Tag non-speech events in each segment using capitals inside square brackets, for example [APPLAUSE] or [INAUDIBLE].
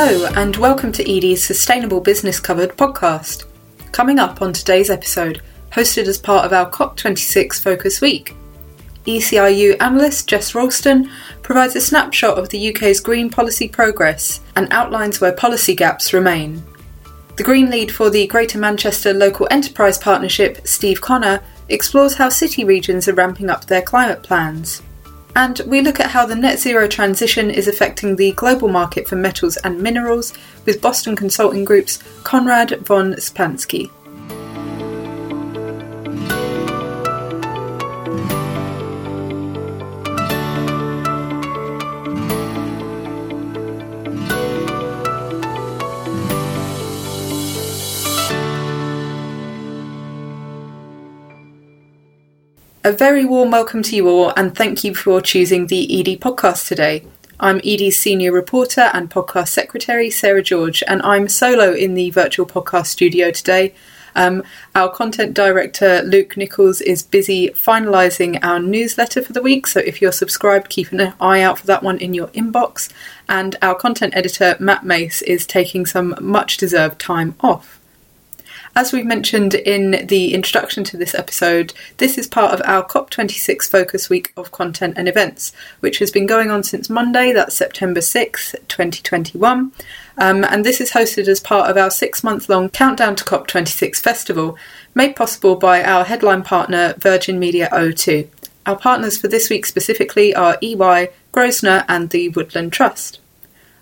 Hello, and welcome to Edie's Sustainable Business Covered podcast. Coming up on today's episode, hosted as part of our COP26 Focus Week, ECIU analyst Jess Ralston provides a snapshot of the UK's green policy progress and outlines where policy gaps remain. The Green lead for the Greater Manchester Local Enterprise Partnership, Steve Connor, explores how city regions are ramping up their climate plans and we look at how the net zero transition is affecting the global market for metals and minerals with Boston consulting group's Conrad von Spansky. A very warm welcome to you all, and thank you for choosing the Edie podcast today. I'm Edie's senior reporter and podcast secretary, Sarah George, and I'm solo in the virtual podcast studio today. Um, our content director, Luke Nicholls, is busy finalising our newsletter for the week, so if you're subscribed, keep an eye out for that one in your inbox. And our content editor, Matt Mace, is taking some much deserved time off. As we've mentioned in the introduction to this episode, this is part of our COP26 Focus Week of Content and Events, which has been going on since Monday, that's September 6th, 2021. Um, and this is hosted as part of our six month long Countdown to COP26 festival, made possible by our headline partner, Virgin Media O2. Our partners for this week specifically are EY, Grosvenor, and the Woodland Trust.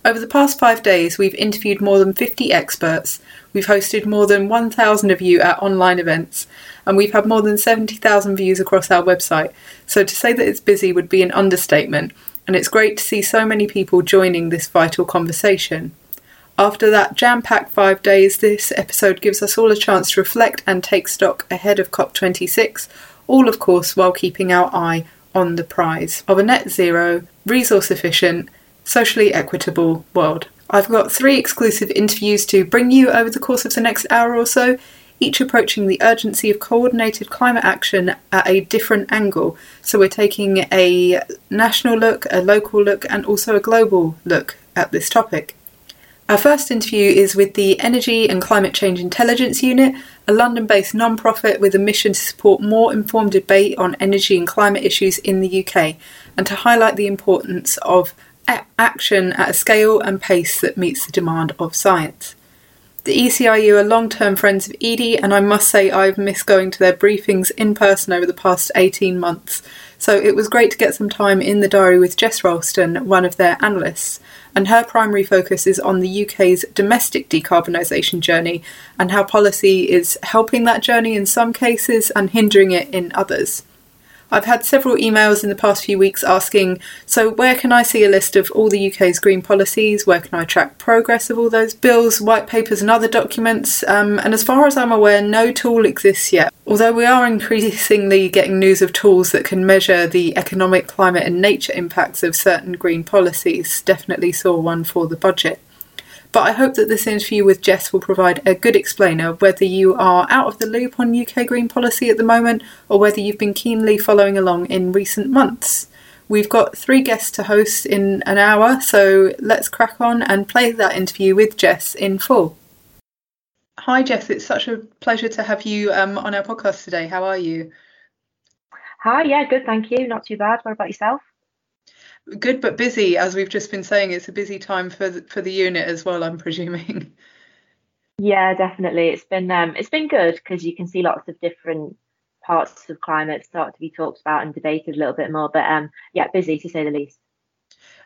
Over the past five days, we've interviewed more than 50 experts, we've hosted more than 1,000 of you at online events, and we've had more than 70,000 views across our website. So to say that it's busy would be an understatement, and it's great to see so many people joining this vital conversation. After that jam packed five days, this episode gives us all a chance to reflect and take stock ahead of COP26, all of course while keeping our eye on the prize of a net zero, resource efficient, socially equitable world. I've got three exclusive interviews to bring you over the course of the next hour or so, each approaching the urgency of coordinated climate action at a different angle. So we're taking a national look, a local look, and also a global look at this topic. Our first interview is with the Energy and Climate Change Intelligence Unit, a London based non profit with a mission to support more informed debate on energy and climate issues in the UK and to highlight the importance of action at a scale and pace that meets the demand of science. The ECIU are long term friends of Edie, and I must say I've missed going to their briefings in person over the past 18 months. So it was great to get some time in the diary with Jess Ralston, one of their analysts, and her primary focus is on the UK's domestic decarbonisation journey and how policy is helping that journey in some cases and hindering it in others. I've had several emails in the past few weeks asking, so where can I see a list of all the UK's green policies? Where can I track progress of all those bills, white papers, and other documents? Um, and as far as I'm aware, no tool exists yet. Although we are increasingly getting news of tools that can measure the economic, climate, and nature impacts of certain green policies, definitely saw one for the budget. But I hope that this interview with Jess will provide a good explainer whether you are out of the loop on UK green policy at the moment or whether you've been keenly following along in recent months. We've got three guests to host in an hour, so let's crack on and play that interview with Jess in full. Hi, Jess. It's such a pleasure to have you um, on our podcast today. How are you? Hi, yeah, good, thank you. Not too bad. What about yourself? Good but busy as we've just been saying it's a busy time for the, for the unit as well i'm presuming. Yeah definitely. It's been um it's been good because you can see lots of different parts of climate start to be talked about and debated a little bit more but um yeah busy to say the least.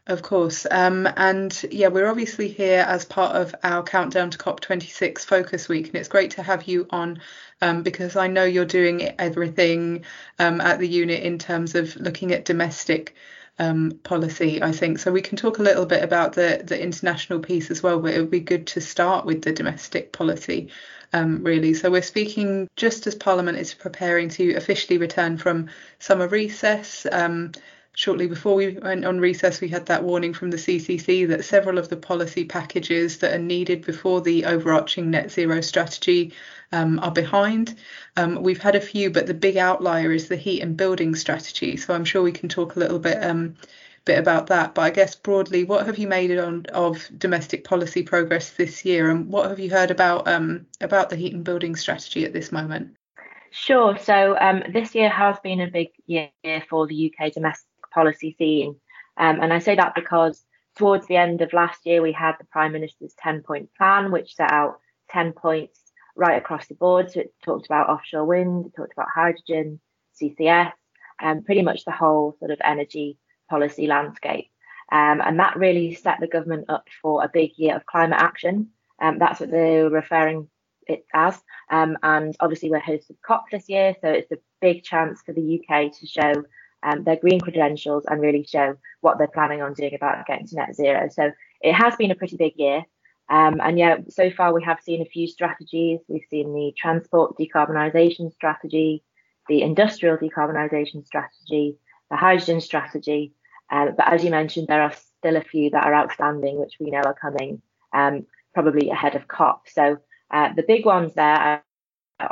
Of course. Um, and yeah, we're obviously here as part of our countdown to COP26 Focus Week, and it's great to have you on um, because I know you're doing everything um, at the unit in terms of looking at domestic um, policy, I think. So we can talk a little bit about the, the international piece as well, but it would be good to start with the domestic policy, um, really. So we're speaking just as Parliament is preparing to officially return from summer recess. Um, shortly before we went on recess, we had that warning from the CCC that several of the policy packages that are needed before the overarching net zero strategy um, are behind. Um, we've had a few, but the big outlier is the heat and building strategy. So I'm sure we can talk a little bit um, bit about that. But I guess broadly, what have you made on of domestic policy progress this year, and what have you heard about um, about the heat and building strategy at this moment? Sure. So um, this year has been a big year for the UK domestic policy scene, um, and I say that because towards the end of last year we had the Prime Minister's 10-point plan, which set out 10 points right across the board. So it talked about offshore wind, it talked about hydrogen, CCS, and um, pretty much the whole sort of energy policy landscape. Um, and that really set the government up for a big year of climate action. Um, that's what they were referring it as. Um, and obviously, we're hosting COP this year, so it's a big chance for the UK to show um, their green credentials and really show what they're planning on doing about getting to net zero. So it has been a pretty big year. Um, and yeah, so far we have seen a few strategies. We've seen the transport decarbonisation strategy, the industrial decarbonisation strategy, the hydrogen strategy. Um, but as you mentioned, there are still a few that are outstanding, which we know are coming um, probably ahead of COP. So uh, the big ones there, are,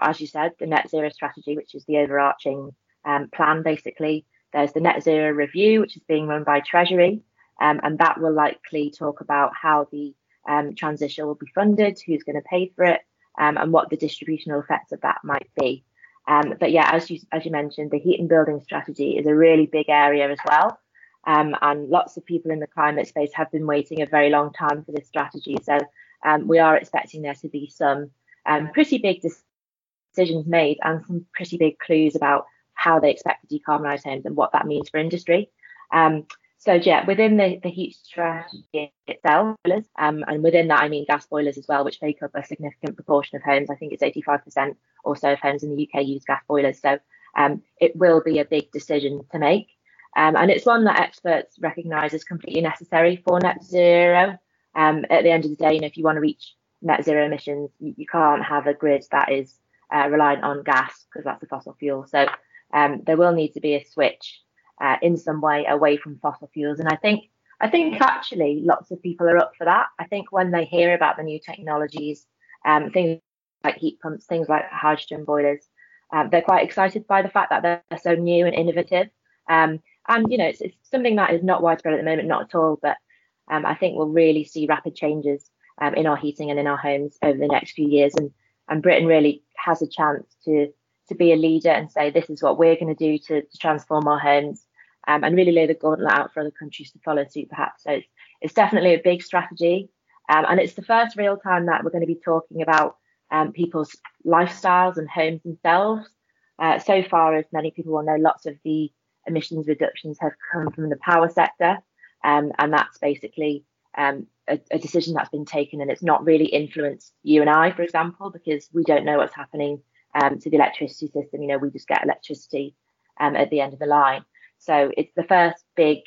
as you said, the net zero strategy, which is the overarching um, plan basically. There's the net zero review, which is being run by Treasury, um, and that will likely talk about how the um, transition will be funded, who's going to pay for it, um, and what the distributional effects of that might be. Um, but yeah, as you as you mentioned, the heat and building strategy is a really big area as well, um, and lots of people in the climate space have been waiting a very long time for this strategy. So um, we are expecting there to be some pretty big decisions made and some pretty big clues about how they expect to decarbonise homes and what that means for industry. Um, so yeah, within the, the heat strategy itself, um, and within that I mean gas boilers as well, which make up a significant proportion of homes. I think it's 85% or so of homes in the UK use gas boilers. So um, it will be a big decision to make. Um, and it's one that experts recognise as completely necessary for net zero. Um, at the end of the day, you know, if you want to reach net zero emissions, you, you can't have a grid that is uh, reliant on gas because that's a fossil fuel. So um, there will need to be a switch uh, in some way away from fossil fuels. And I think I think actually lots of people are up for that. I think when they hear about the new technologies, um, things like heat pumps, things like hydrogen boilers, um, they're quite excited by the fact that they're so new and innovative. Um, and you know, it's, it's, something that is not widespread at the moment, not at all. But um, I think we'll really see rapid changes um, in our heating and in our homes over the next few years. And and Britain really has a chance to to be a leader and say this is what we're going to do to, to transform our homes um, and really lay the gauntlet out for other countries to follow suit, perhaps. So it's, it's definitely a big strategy. Um, and it's the first real time that we're going to be talking about um, people's lifestyles and homes themselves. Uh, so far, as many people will know, lots of the emissions reductions have come from the power sector. Um, and that's basically um, a, a, decision that's been taken and it's not really influenced you and I, for example, because we don't know what's happening um, to the electricity system. You know, we just get electricity at the end of the line. So it's the first big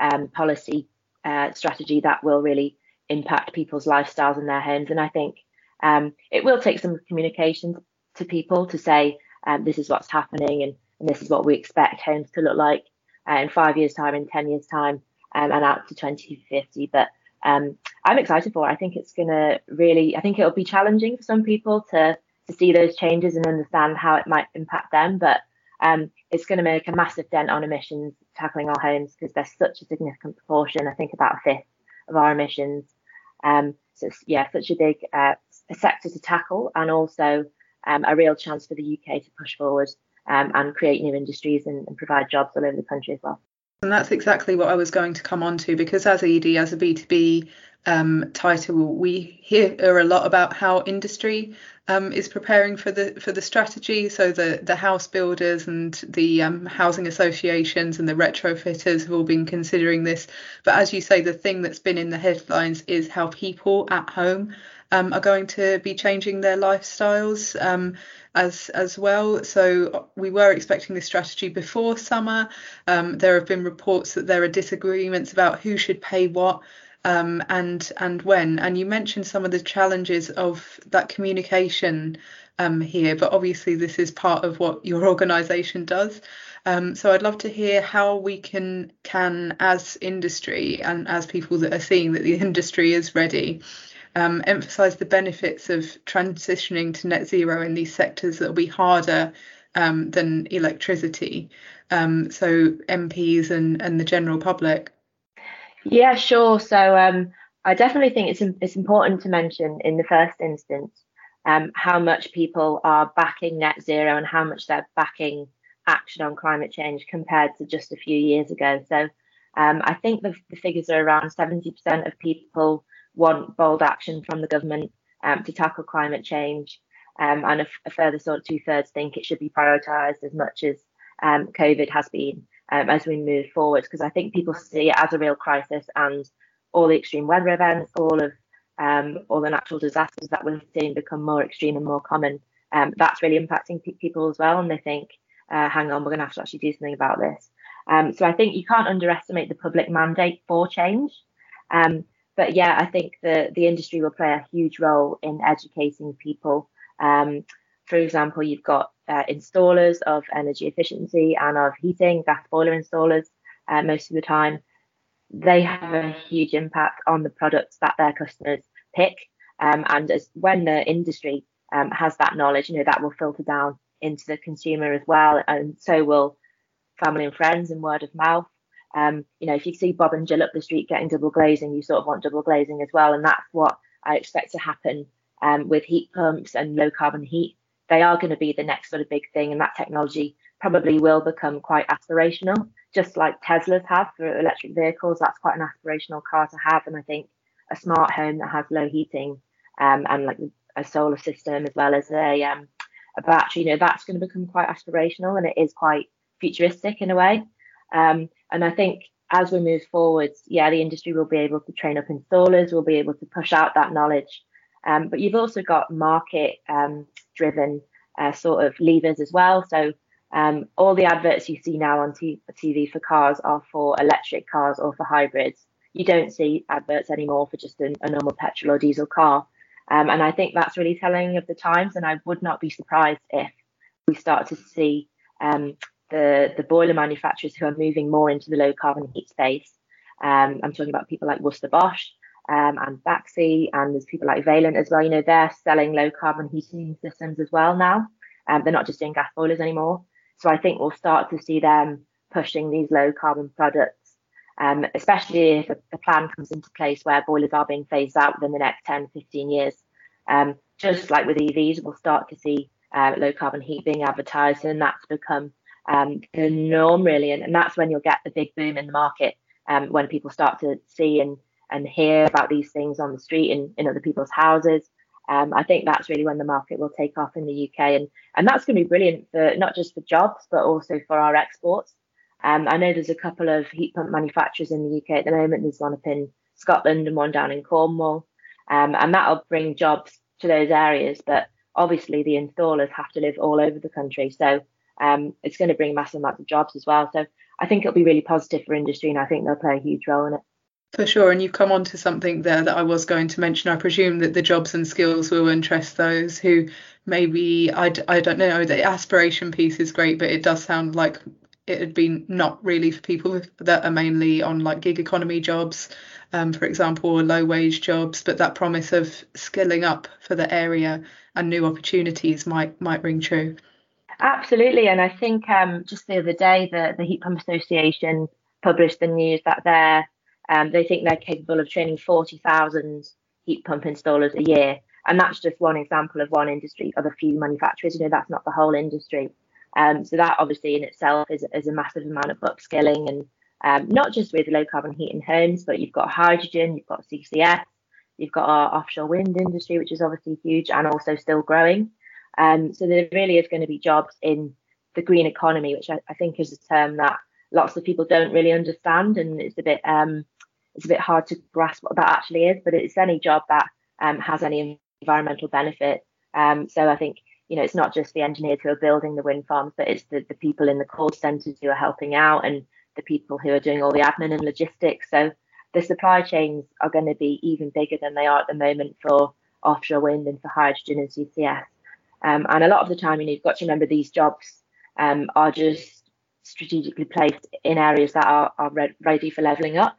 um, policy uh, strategy that will really impact people's lifestyles and their homes. And I think um, it will take some communication to people to say um, this is what's happening and, and, this is what we expect homes to look like uh, in five years' time, in 10 years' time, um, and out to 2050. But um, I'm excited for it. I think it's going to really, I think it'll be challenging for some people to to see those changes and understand how it might impact them. But um, it's going to make a massive dent on emissions tackling our homes because there's such a significant proportion. I think about a fifth of our emissions. Um, so yeah, such a big uh, sector to tackle, and also um, a real chance for the UK to push forward um, and create new industries and, and provide jobs all over the country as well. And that's exactly what I was going to come on to because as Edie, as a B2B um, title, we hear a lot about how industry um, is preparing for the for the strategy. So the the house builders and the um, housing associations and the retrofitters have all been considering this. But as you say, the thing that's been in the headlines is how people at home um, are going to be changing their lifestyles um, as as well. So we were expecting this strategy before summer. Um, there have been reports that there are disagreements about who should pay what um, and and when. And you mentioned some of the challenges of that communication um, here, but obviously this is part of what your [LAUGHS] organisation does. Um, so I'd love to hear how we can can as industry and as people that are seeing that the [LAUGHS] industry is ready. Um, emphasize the benefits of transitioning to net zero in these sectors that will be harder um, than electricity. Um, so MPs and, and the general public Yeah, sure. So um, I definitely think it's it's important to mention in the first instance um, how much people are backing net zero and how much they're backing action on climate change compared to just a few years ago. So um, I think the, the, figures are around 70% of people want bold action from the government um, to tackle climate change, um, and a, further sort of two thirds think it should be prioritised as much as um, COVID has been um, as we move forward. Because I think people see it as a real crisis, and all the extreme weather events, all of um, all the natural disasters that we're seeing become more extreme and more common. that's really impacting pe- people as well, and they think uh, hang on, we're going to have to actually do something about this. Um, so I think you can't underestimate the public mandate for change. Um, but yeah, I think the, the industry will play a huge role in educating people. Um, for example, you've got uh, installers of energy efficiency and of heating, gas boiler installers uh, most of the time. They have a huge impact on the products that their customers pick. Um, and as when the industry um, has that knowledge, you know, that will filter down into the consumer as well, and so will family and friends and word of mouth. Um, you know, if you see Bob and Jill up the street getting double glazing, you sort of want double glazing as well, and that's what I expect to happen um, with heat pumps and low carbon heat. They are going to be the next sort of big thing, and that technology probably will become quite aspirational, just like Teslas have for electric vehicles. That's quite an aspirational car to have, and I think a smart home that has low heating um, and like a solar system as well as a um, a battery, you know, that's going to become quite aspirational and it is quite futuristic in a way. Um, and I think as we move forwards, yeah, the industry will be able to train up installers, will be able to push out that knowledge. Um, but you've also got market um, driven uh, sort of levers as well. So um, all the adverts you see now on t- TV for cars are for electric cars or for hybrids. You don't see adverts anymore for just a, a normal petrol or diesel car. Um, and I think that's really telling of the times. And I would not be surprised if we start to see um, the, the boiler manufacturers who are moving more into the low carbon heat space. Um, I'm talking about people like Worcester Bosch um, and Baxi, and there's people like Vaillant as well. You know, they're selling low carbon heating systems as well now. Um, they're not just doing gas boilers anymore. So I think we'll start to see them pushing these low carbon products um, especially if a, plan comes into place where boilers are being phased out within the next 10, 15 years. Um, just like with EVs, we'll start to see uh, low carbon heat being advertised, and that's become um, the norm really. And, and, that's when you'll get the big boom in the market um, when people start to see and, and hear about these things on the street and in other people's houses. Um, I think that's really when the market will take off in the UK, and and that's going to be brilliant for not just for jobs but also for our exports. Um, I know there's a couple of heat pump manufacturers in the UK at the moment. There's one up in Scotland and one down in Cornwall, um, and that'll bring jobs to those areas. But obviously, the installers have to live all over the country, so um, it's going to bring massive amounts of jobs as well. So I think it'll be really positive for industry, and I think they'll play a huge role in it. For sure, and you've come on to something there that I was going to mention. I presume that the jobs and skills will interest those who maybe I, I don't know. The aspiration piece is great, but it does sound like it had been not really for people that are mainly on like gig economy jobs, um, for example, or low wage jobs. But that promise of skilling up for the area and new opportunities might might ring true. Absolutely, and I think um, just the other day the the Heat Pump Association published the news that they're um, they think they're capable of training forty thousand heat pump installers a year, and that's just one example of one industry of a few manufacturers. You know, that's not the whole industry. Um, so that obviously in itself is, is a massive amount of upskilling and um, not just with low carbon heat in homes, but you've got hydrogen, you've got CCS, you've got our offshore wind industry, which is obviously huge and also still growing. Um, so there really is going to be jobs in the green economy, which I, I, think is a term that lots of people don't really understand, and it's a bit um, it's a bit hard to grasp what that actually is. But it's any job that um, has any environmental benefit. Um, so I think you know, it's not just the engineers who are building the wind farms, but it's the, the people in the call centres who are helping out and the people who are doing all the admin and logistics. So the supply chains are going to be even bigger than they are at the moment for offshore wind and for hydrogen and CCS. Um, and a lot of the time, you know, you've got to remember these jobs um, are just strategically placed in areas that are, are re- ready for levelling up.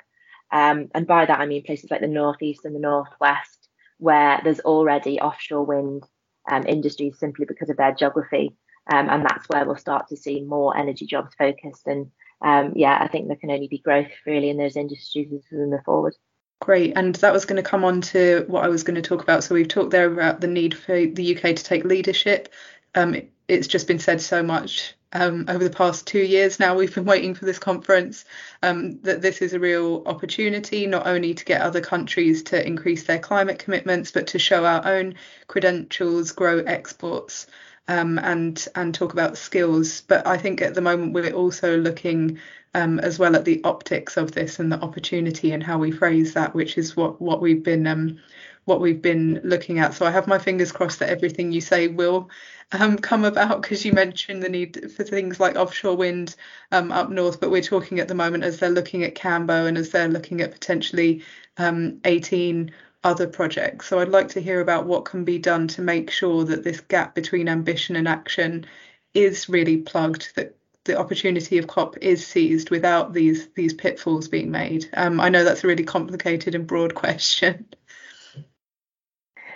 Um, and by that, I mean places like the northeast and the northwest, where there's already offshore wind um, industries simply because of their geography. Um, and that's where we'll start to see more energy jobs focused. And um, yeah, I think there can only be growth really in those industries as we move forward. Great, and that was going to come on to what I was going to talk about. So we've talked there about the need for the UK to take leadership. Um, it's just been said so much um, over the past two years now. We've been waiting for this conference. Um, that this is a real opportunity, not only to get other countries to increase their climate commitments, but to show our own credentials, grow exports, um, and and talk about skills. But I think at the moment we're also looking um, as well at the optics of this and the opportunity and how we phrase that, which is what what we've been um, what we've been looking at. So I have my fingers crossed that everything you say will um, come about because you mentioned the need for things like offshore wind um, up north, but we're talking at the moment as they're looking at Cambo and as they're looking at potentially um, 18 other projects. So I'd like to hear about what can be done to make sure that this gap between ambition and action is really plugged, that the opportunity of COP is seized without these these pitfalls being made. Um, I know that's a really complicated and broad [LAUGHS] question.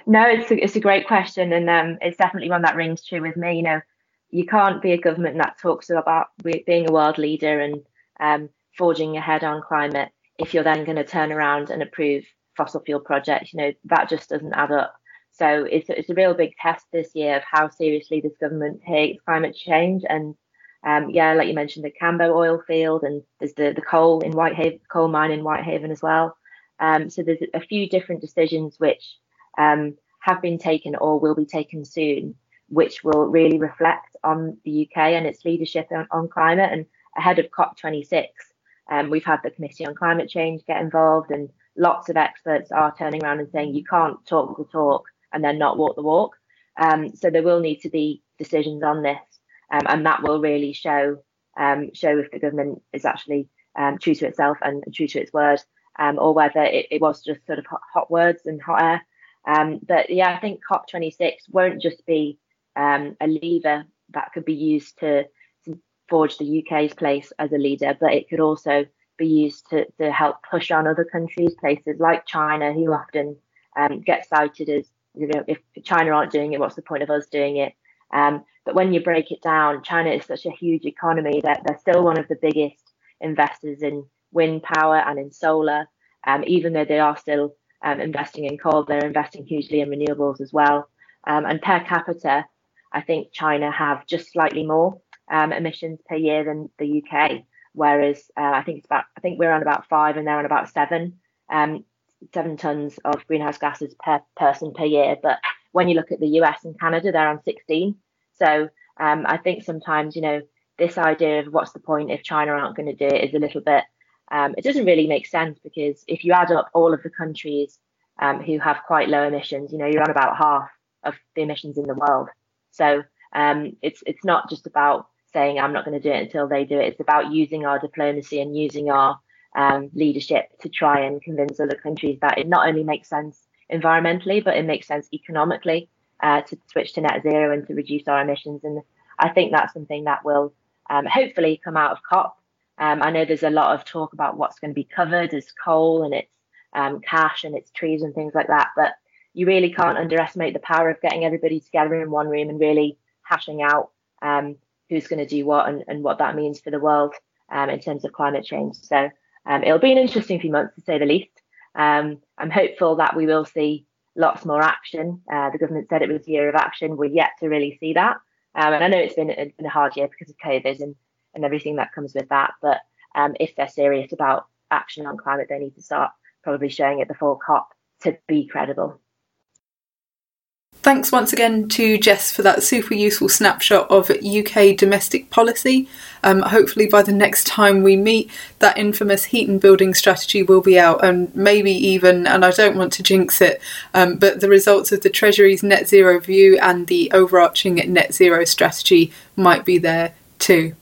No, it's a, it's a great question, and um, it's definitely one that rings true with me. You know, you can't be a government that talks about being a world leader and um, forging ahead on climate if you're then going to turn around and approve fossil fuel projects. You know, that just doesn't add up. So it's it's a real big test this year of how seriously this government takes climate change. And um, yeah, like you mentioned, the Cambo oil field, and there's the the coal in Whitehaven, coal mine in Whitehaven as well. Um, so there's a few different decisions which um, have been taken or will be taken soon, which will really reflect on the UK and its leadership on, on climate. And ahead of COP26, um, we've had the Committee on Climate Change get involved, and lots of experts are turning around and saying you can't talk the talk and then not walk the walk. Um, so there will need to be decisions on this, um, and that will really show um, show if the government is actually um, true to itself and true to its word, um, or whether it, it, was just sort of hot, hot words and hot air. Um, but yeah, I think COP26 won't just be a lever that could be used to, to, forge the UK's place as a leader, but it could also be used to, to help push on other countries, places like China, who often um, get cited as, you know, if China aren't doing it, what's the point of us doing it? Um, but when you break it down, China is such a huge economy that they're still one of the biggest investors in wind power and in solar, um, even though they are still um, investing in coal, they're investing hugely in renewables as well. Um, and per capita, I think China have just slightly more um, emissions per year than the UK, whereas uh, I think it's about I think we're on about five and they're on about seven um, seven tons of greenhouse gases per person per year. But when you look at the US and Canada, they're on 16. So um, I think sometimes you know this idea of what's the point if China aren't going to do it is a little bit um, it doesn't really make sense because if you add up all of the countries um, who have quite low emissions, you know, you're on about half of the emissions in the world. So um, it's it's not just about saying I'm not going to do it until they do it. It's about using our diplomacy and using our um, leadership to try and convince other countries that it not only makes sense environmentally, but it makes sense economically uh, to switch to net zero and to reduce our emissions. And I think that's something that will um, hopefully come out of COP um, I know there's a lot of talk about what's going to be covered as coal and its um, cash and its trees and things like that, but you really can't underestimate the power of getting everybody together in one room and really hashing out um, who's going to do what and, and, what that means for the world um, in terms of climate change. So um, it'll be an interesting few months to say the least. Um, I'm hopeful that we will see lots more action. Uh, the government said it was a year of action. We're yet to really see that. and I know it's been a, a hard year because of COVID and and everything that comes with that. But um, if they're serious about action on climate, they need to start probably showing it before COP to be credible. Thanks once again to Jess for that super useful snapshot of UK domestic policy. Um, hopefully, by the next time we meet, that infamous heat and building strategy will be out, and maybe even, and I don't want to jinx it, um, but the results of the Treasury's net zero view and the overarching net zero strategy might be there too.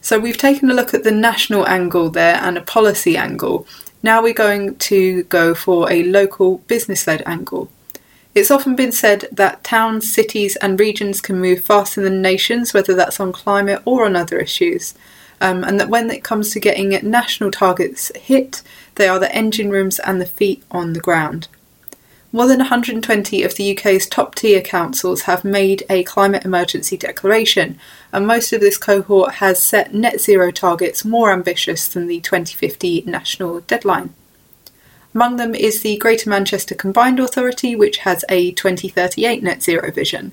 So we've taken a look at the national angle there and a policy angle. Now we're going to go for a local business led angle. It's often been said that towns, cities, and regions can move faster than nations, whether that's on climate or on other issues. Um, and that when it comes to getting national targets hit, they are the engine rooms and the feet on the ground. More than 120 of the UK's top tier councils have made a climate emergency declaration, and most of this cohort has set net zero targets more ambitious than the 2050 national deadline. Among them is the Greater Manchester Combined Authority, which has a 2038 net zero vision.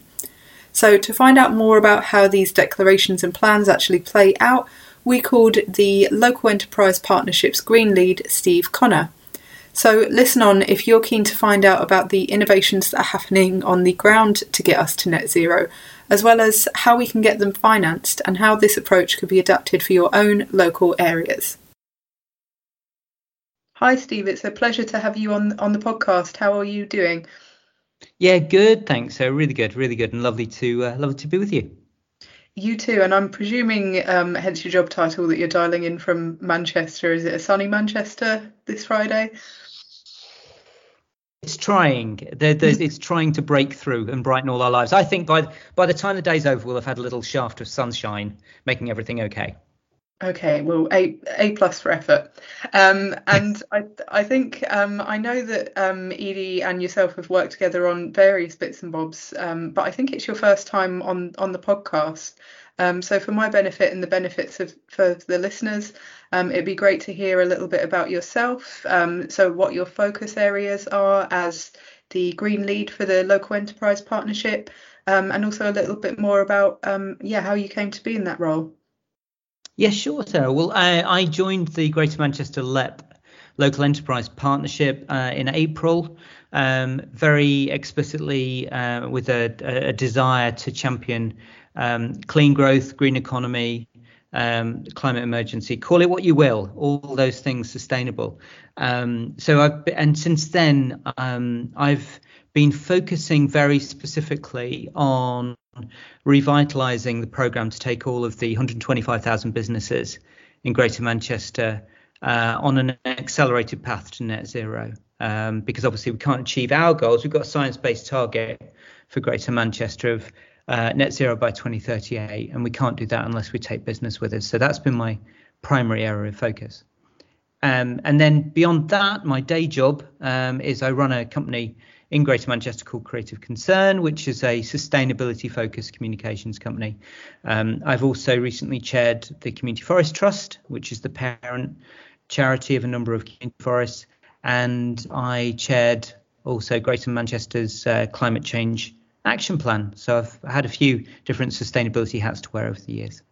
So, to find out more about how these declarations and plans actually play out, we called the Local Enterprise Partnerships Green Lead, Steve Connor. So, listen on if you're keen to find out about the innovations that are happening on the ground to get us to net zero, as well as how we can get them financed and how this approach could be adapted for your own local areas. Hi, Steve. It's a pleasure to have you on on the podcast. How are you doing? Yeah, good. Thanks. So really good, really good, and lovely to uh, lovely to be with you. You too, and I'm presuming, um, hence your job title, that you're dialing in from Manchester. Is it a sunny Manchester this Friday? It's trying. it's trying to break through and brighten all our lives. I think by by the time the day's over, we'll have had a little shaft of sunshine, making everything okay. Okay, well, a a plus for effort, um, and I I think um, I know that um, Edie and yourself have worked together on various bits and bobs, um, but I think it's your first time on on the podcast. Um, so for my benefit and the benefits of for the listeners, um, it'd be great to hear a little bit about yourself. So what your focus areas are as the green lead for the local enterprise partnership, and also a little bit more about yeah how you came to be in that role. Yeah, sure, Sarah. Well, I, I joined the Greater Manchester LEP local enterprise partnership uh, in April, um, very explicitly uh, with a, a, desire to champion um, clean growth, green economy, um, climate emergency, call it what you will, all those things sustainable. Um, so I've been, and since then um, I've been focusing very specifically on revitalising the programme to take all of the 125,000 businesses in Greater Manchester uh, on an accelerated path to net zero. Um, because obviously we can't achieve our goals. We've got a science-based target for Greater Manchester of uh, net zero by 2038, and we can't do that unless we take business with us. So that's been my primary area of focus. Um, and then beyond that, my day job um, is I run a company in Greater Manchester called Creative Concern, which is a sustainability focused communications company. Um, I've also recently chaired the Community Forest Trust, which is the parent charity of a number of community forests. And I chaired also Greater Manchester's uh, climate change action plan. So I've had a few different sustainability hats to wear over the years.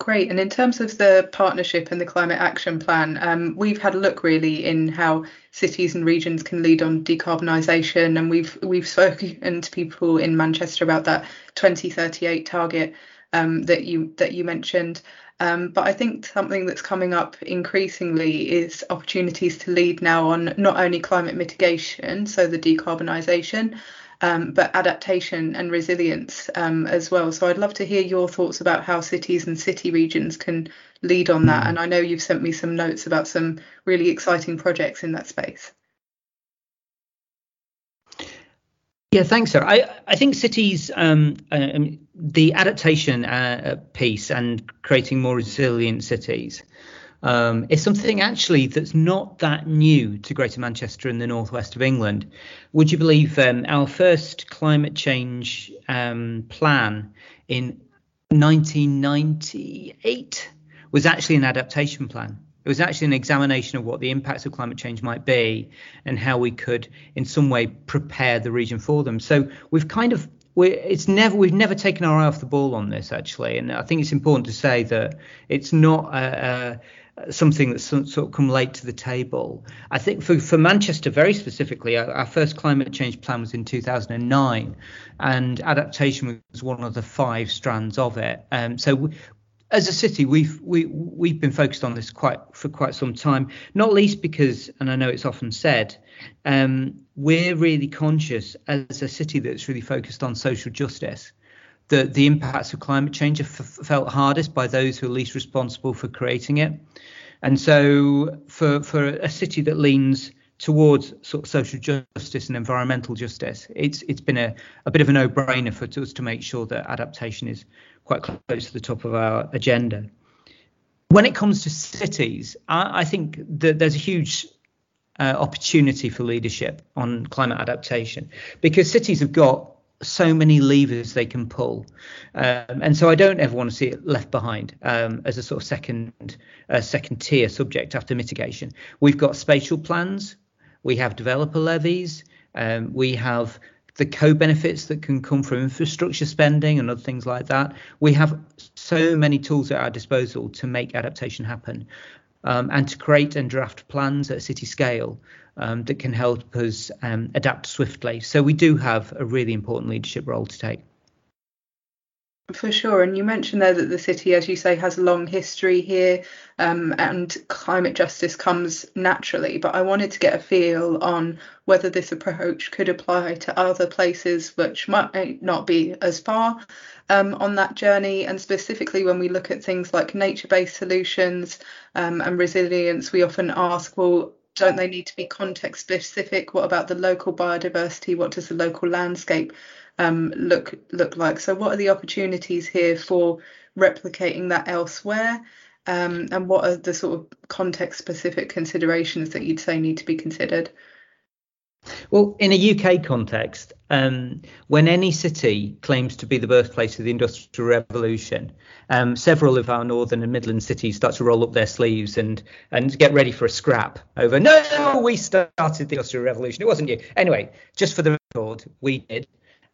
Great. And in terms of the partnership and the climate action plan, um, we've had a look really in how cities and regions can lead on decarbonisation, and we've we've [LAUGHS] spoken to people in Manchester about that 2038 target um, that you that you mentioned. Um, but I think something that's coming up increasingly is opportunities to lead now on not only climate mitigation, so the decarbonisation, um, but adaptation and resilience um, as well. So I'd love to hear your thoughts about how cities and city regions can lead on that. Hmm. And I know you've sent me some notes about some really exciting projects in that space. Yeah, thanks, sir. I, I think cities, um, uh, the adaptation uh, piece and creating more resilient cities um, is something actually that's not that new to Greater Manchester in the northwest of England. Would you believe um, our first climate change um, plan in 1998 was actually an adaptation plan? It was actually an examination of what the impacts of climate change might be and how we could, in some way, prepare the region for them. So we've kind of we're, it's never we've never taken our eye off the ball on this actually, and I think it's important to say that it's not a, something that's sort of come late to the table. I think for, for Manchester very specifically, our, our, first climate change plan was in 2009, and adaptation was one of the five strands of it. Um, so. We, as a city, we've we we've been focused on this quite for quite some time. Not least because, and I know it's often said, um, we're really conscious as a city that's really focused on social justice the, the impacts of climate change are f- felt hardest by those who are least responsible for creating it. And so, for, for a city that leans towards sort of social justice and environmental justice, it's it's been a, a bit of a no-brainer for us to make sure that adaptation is quite close to the top of our agenda. When it comes to cities, I, I think that there's a huge uh, opportunity for leadership on climate adaptation because cities have got so many levers they can pull. Um, and so I don't ever want to see it left behind um, as a sort of second uh, second tier subject after mitigation. We've got spatial plans, we have developer levies, um, we have the co-benefits that can come from infrastructure spending and other things like that. We have so many tools at our disposal to make adaptation happen um, and to create and draft plans at city scale um, that can help us um, adapt swiftly. So we do have a really important leadership role to take. For sure. And you mentioned there that the city, as you say, has a long history here um, and climate justice comes naturally. But I wanted to get a feel on whether this approach could apply to other places which might not be as far um, on that journey. And specifically, when we look at things like nature based solutions um, and resilience, we often ask, well, don't they need to be context specific? What about the local biodiversity? What does the local landscape um, look look like? So, what are the opportunities here for replicating that elsewhere? Um, and what are the sort of context specific considerations that you'd say need to be considered? Well, in a UK context, um, when any city claims to be the birthplace of the Industrial Revolution, um, several of our northern and Midland cities start to roll up their sleeves and and get ready for a scrap over. No, we started the Industrial Revolution. It wasn't you. Anyway, just for the record, we did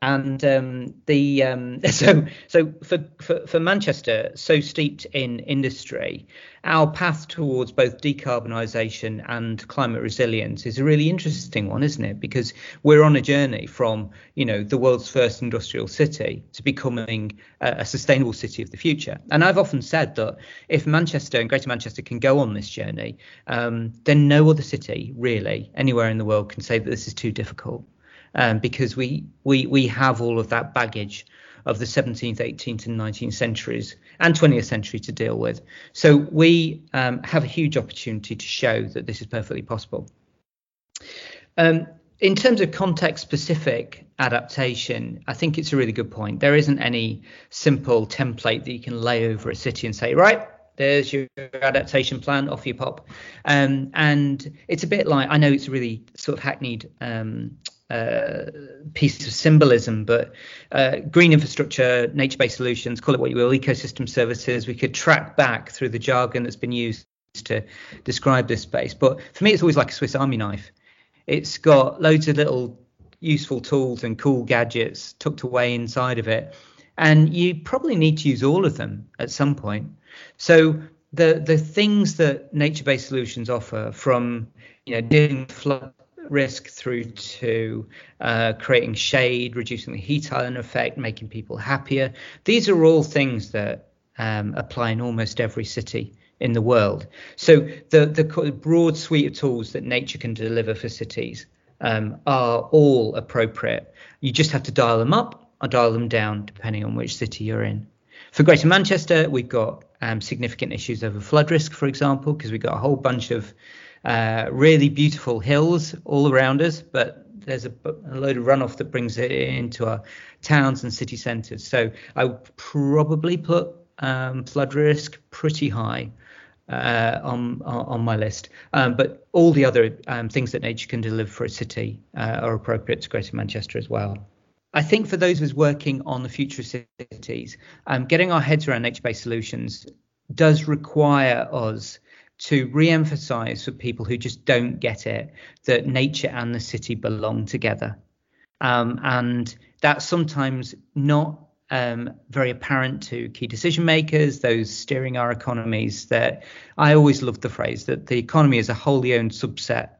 and um, the um, [LAUGHS] so so for, for, for Manchester, so steeped in industry, our path towards both decarbonisation and climate resilience is a really interesting one, isn't it? Because we're on a journey from you know the world's first industrial city to becoming a, a sustainable city of the future. And I've often said that if Manchester and Greater Manchester can go on this journey, um, then no other city really anywhere in the world can say that this is too difficult um, because we, we, we have all of that baggage of the 17th, 18th, and 19th centuries and 20th century to deal with. So we um, have a huge opportunity to show that this is perfectly possible. Um, in terms of context specific adaptation, I think it's a really good point. There isn't any simple template that you can lay over a city and say, right, there's your adaptation plan, off you pop. Um, and it's a bit like I know it's a really sort of hackneyed um, uh, piece of symbolism, but uh, green infrastructure, nature based solutions, call it what you will, ecosystem services, we could track back through the jargon that's been used to describe this space. But for me, it's always like a Swiss Army knife. It's got loads of little useful tools and cool gadgets tucked away inside of it. And you probably need to use all of them at some point. So the the things that nature-based solutions offer, from you know dealing with flood risk through to uh, creating shade, reducing the heat island effect, making people happier. These are all things that um, apply in almost every city in the world. So the, the broad suite of tools that nature can deliver for cities um, are all appropriate. You just have to dial them up or dial them down depending on which city you're in. For Greater Manchester, we've got um, significant issues over flood risk, for example, because we've got a whole bunch of uh, really beautiful hills all around us, but there's a, a, load of runoff that brings it into our towns and city centres. So I would probably put um, flood risk pretty high uh, on on my list. Um, but all the other um, things that nature can deliver for a city uh, are appropriate to Greater Manchester as well. I think for those of us working on the future of cities, um, getting our heads around nature-based solutions does require us to re-emphasize for people who just don't get it that nature and the city belong together um, and that's sometimes not um, very apparent to key decision makers, those steering our economies. That I always love the phrase that the economy is a wholly owned subset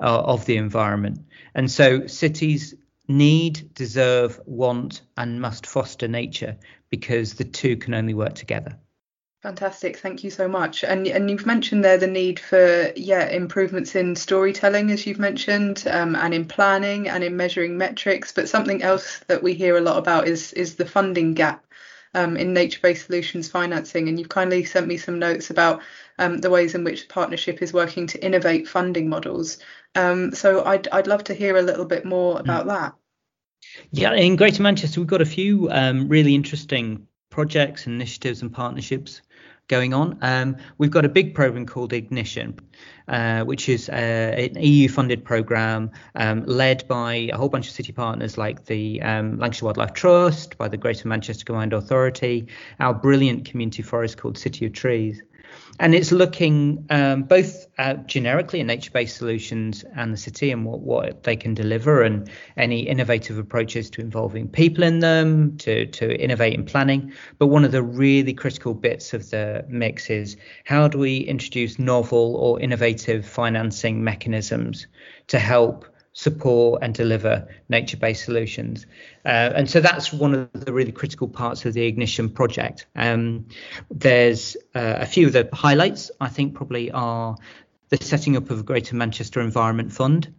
uh, of the environment, and so cities need, deserve, want, and must foster nature because the two can only work together. Fantastic, thank you so much. And and you've mentioned there the need for yeah improvements in storytelling, as you've mentioned, um, and in planning and in measuring metrics. But something else that we hear a lot about is is the funding gap um, in nature-based solutions financing. And you've kindly sent me some notes about um, the ways in which the partnership is working to innovate funding models. Um, so I'd I'd love to hear a little bit more about mm. that. Yeah, in Greater Manchester, we've got a few um, really interesting projects, initiatives, and partnerships going on. Um, we've got a big program called Ignition, uh, which is uh, an EU-funded program um, led by a whole bunch of city partners like the um, Lancashire Wildlife Trust, by the Greater Manchester Combined Authority, our brilliant community forest called City of Trees and it's looking um, both at generically at nature-based solutions and the city and what, what they can deliver and any innovative approaches to involving people in them to, to innovate in planning. But one of the really critical bits of the mix is how do we introduce novel or innovative financing mechanisms to help support and deliver nature-based solutions. Uh, and so that's one of the really critical parts of the Ignition project. Um, there's uh, a few of the highlights, I think, probably are the setting up of a Greater Manchester Environment Fund.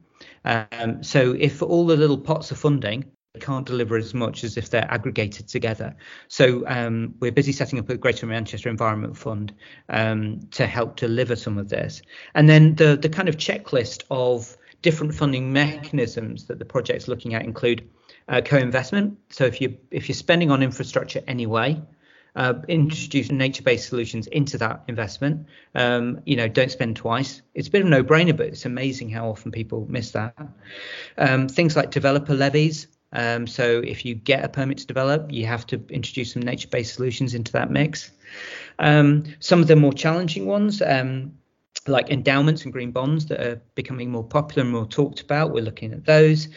Um, so if all the little pots of funding can't deliver as much as if they're aggregated together. So um, we're busy setting up a Greater Manchester Environment Fund um, to help deliver some of this. And then the the kind of checklist of different funding mechanisms that the project's looking at include uh, co-investment. So if you if you're spending on infrastructure anyway, uh, introduce nature-based solutions into that investment. Um, you know, don't spend twice. It's a bit of a no-brainer, but it's amazing how often people miss that. Um, things like developer levies. Um, so if you get a permit to develop, you have to introduce some nature-based solutions into that mix. Um, some of the more challenging ones um, like endowments and green bonds that are becoming more popular and more talked about. We're looking at those.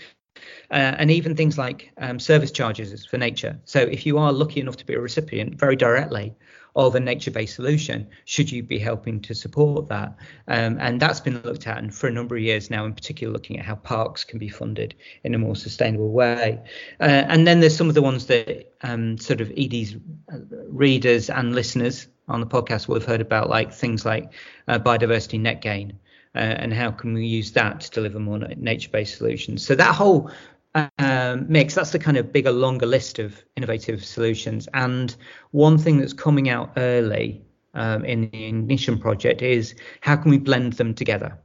Uh, and even things like um, service charges for nature. So, if you are lucky enough to be a recipient very directly of a nature-based solution, should you be helping to support that? Um, and that's been looked at and for a number of years now, in particular, looking at how parks can be funded in a more sustainable way. Uh, and then there's some of the ones that um, sort of Edie's readers and listeners on the podcast we've heard about, like things like uh, biodiversity net gain. Uh, and how can we use that to deliver more nature-based solutions? So that whole um, mix, that's the kind of bigger, longer list of innovative solutions. And one thing that's coming out early um, in the Ignition project is how can we blend them together?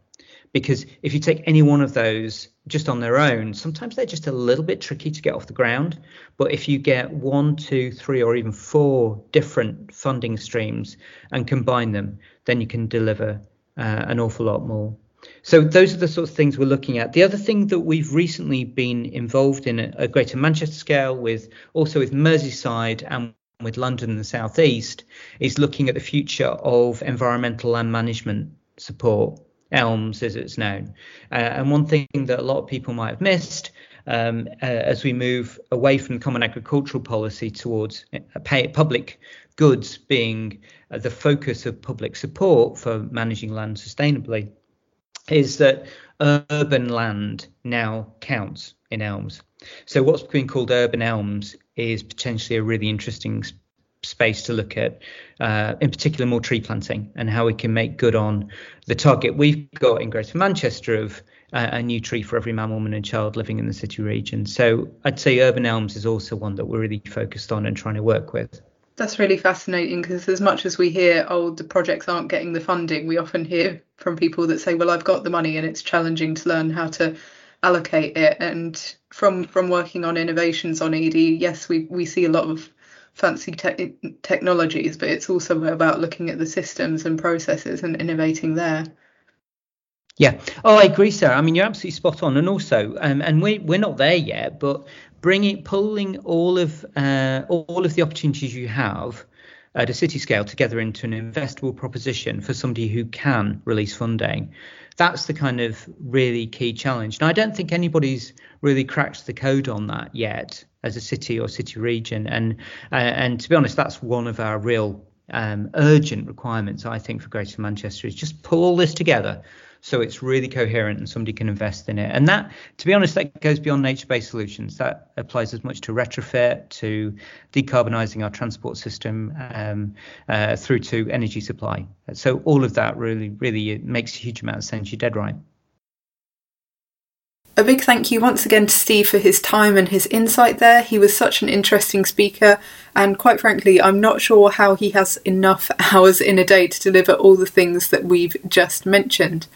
Because if you take any one of those just on their own, sometimes they're just a little bit tricky to get off the ground. But if you get one, two, three, or even four different funding streams and combine them, then you can deliver uh, an awful lot more. So those are the sorts of things we're looking at. The other thing that we've recently been involved in a, a Greater Manchester scale with also with Merseyside and with London and the South East is looking at the future of environmental land management support, ELMS as it's known. Uh, and one thing that a lot of people might have missed um, uh, as we move away from common agricultural policy towards uh, pay, public goods being uh, the focus of public support for managing land sustainably is that urban land now counts in elms. So what's been called urban elms is potentially a really interesting space to look at, uh, in particular more tree planting and how we can make good on the target we've got in Greater Manchester of uh, a new tree for every man, woman, and child living in the city region. So I'd say urban elms is also one that we're really focused on and trying to work with. That's really fascinating because as much as we hear, oh, the projects aren't getting the funding, we often hear from people that say, well, I've got the money and it's challenging to learn how to allocate it. And from from working on innovations on Edie, yes, we we see a lot of fancy te- technologies, but it's also about looking at the systems and processes and innovating there. Yeah. Oh, I agree, Sarah. I mean, you're absolutely spot on. And also, um, and we we're not there yet, but bringing pulling all of uh, all of the opportunities you have at a city scale together into an investable proposition for somebody who can release funding. That's the kind of really key challenge. Now, I don't think anybody's really cracked the code on that yet as a city or city region. And uh, and to be honest, that's one of our real um, urgent requirements, I think, for Greater Manchester is just pull all this together so it's really coherent and somebody can invest in it. And that, to be honest, that goes beyond nature-based solutions. That applies as much to retrofit, to decarbonising our transport system, um, uh, through to energy supply. So all of that really, really makes a huge amount of sense. You're dead right. A big thank you once again to Steve for his time and his insight there. He was such an interesting speaker, and quite frankly, I'm not sure how he has enough [LAUGHS] hours in a day to deliver all the things that we've just mentioned.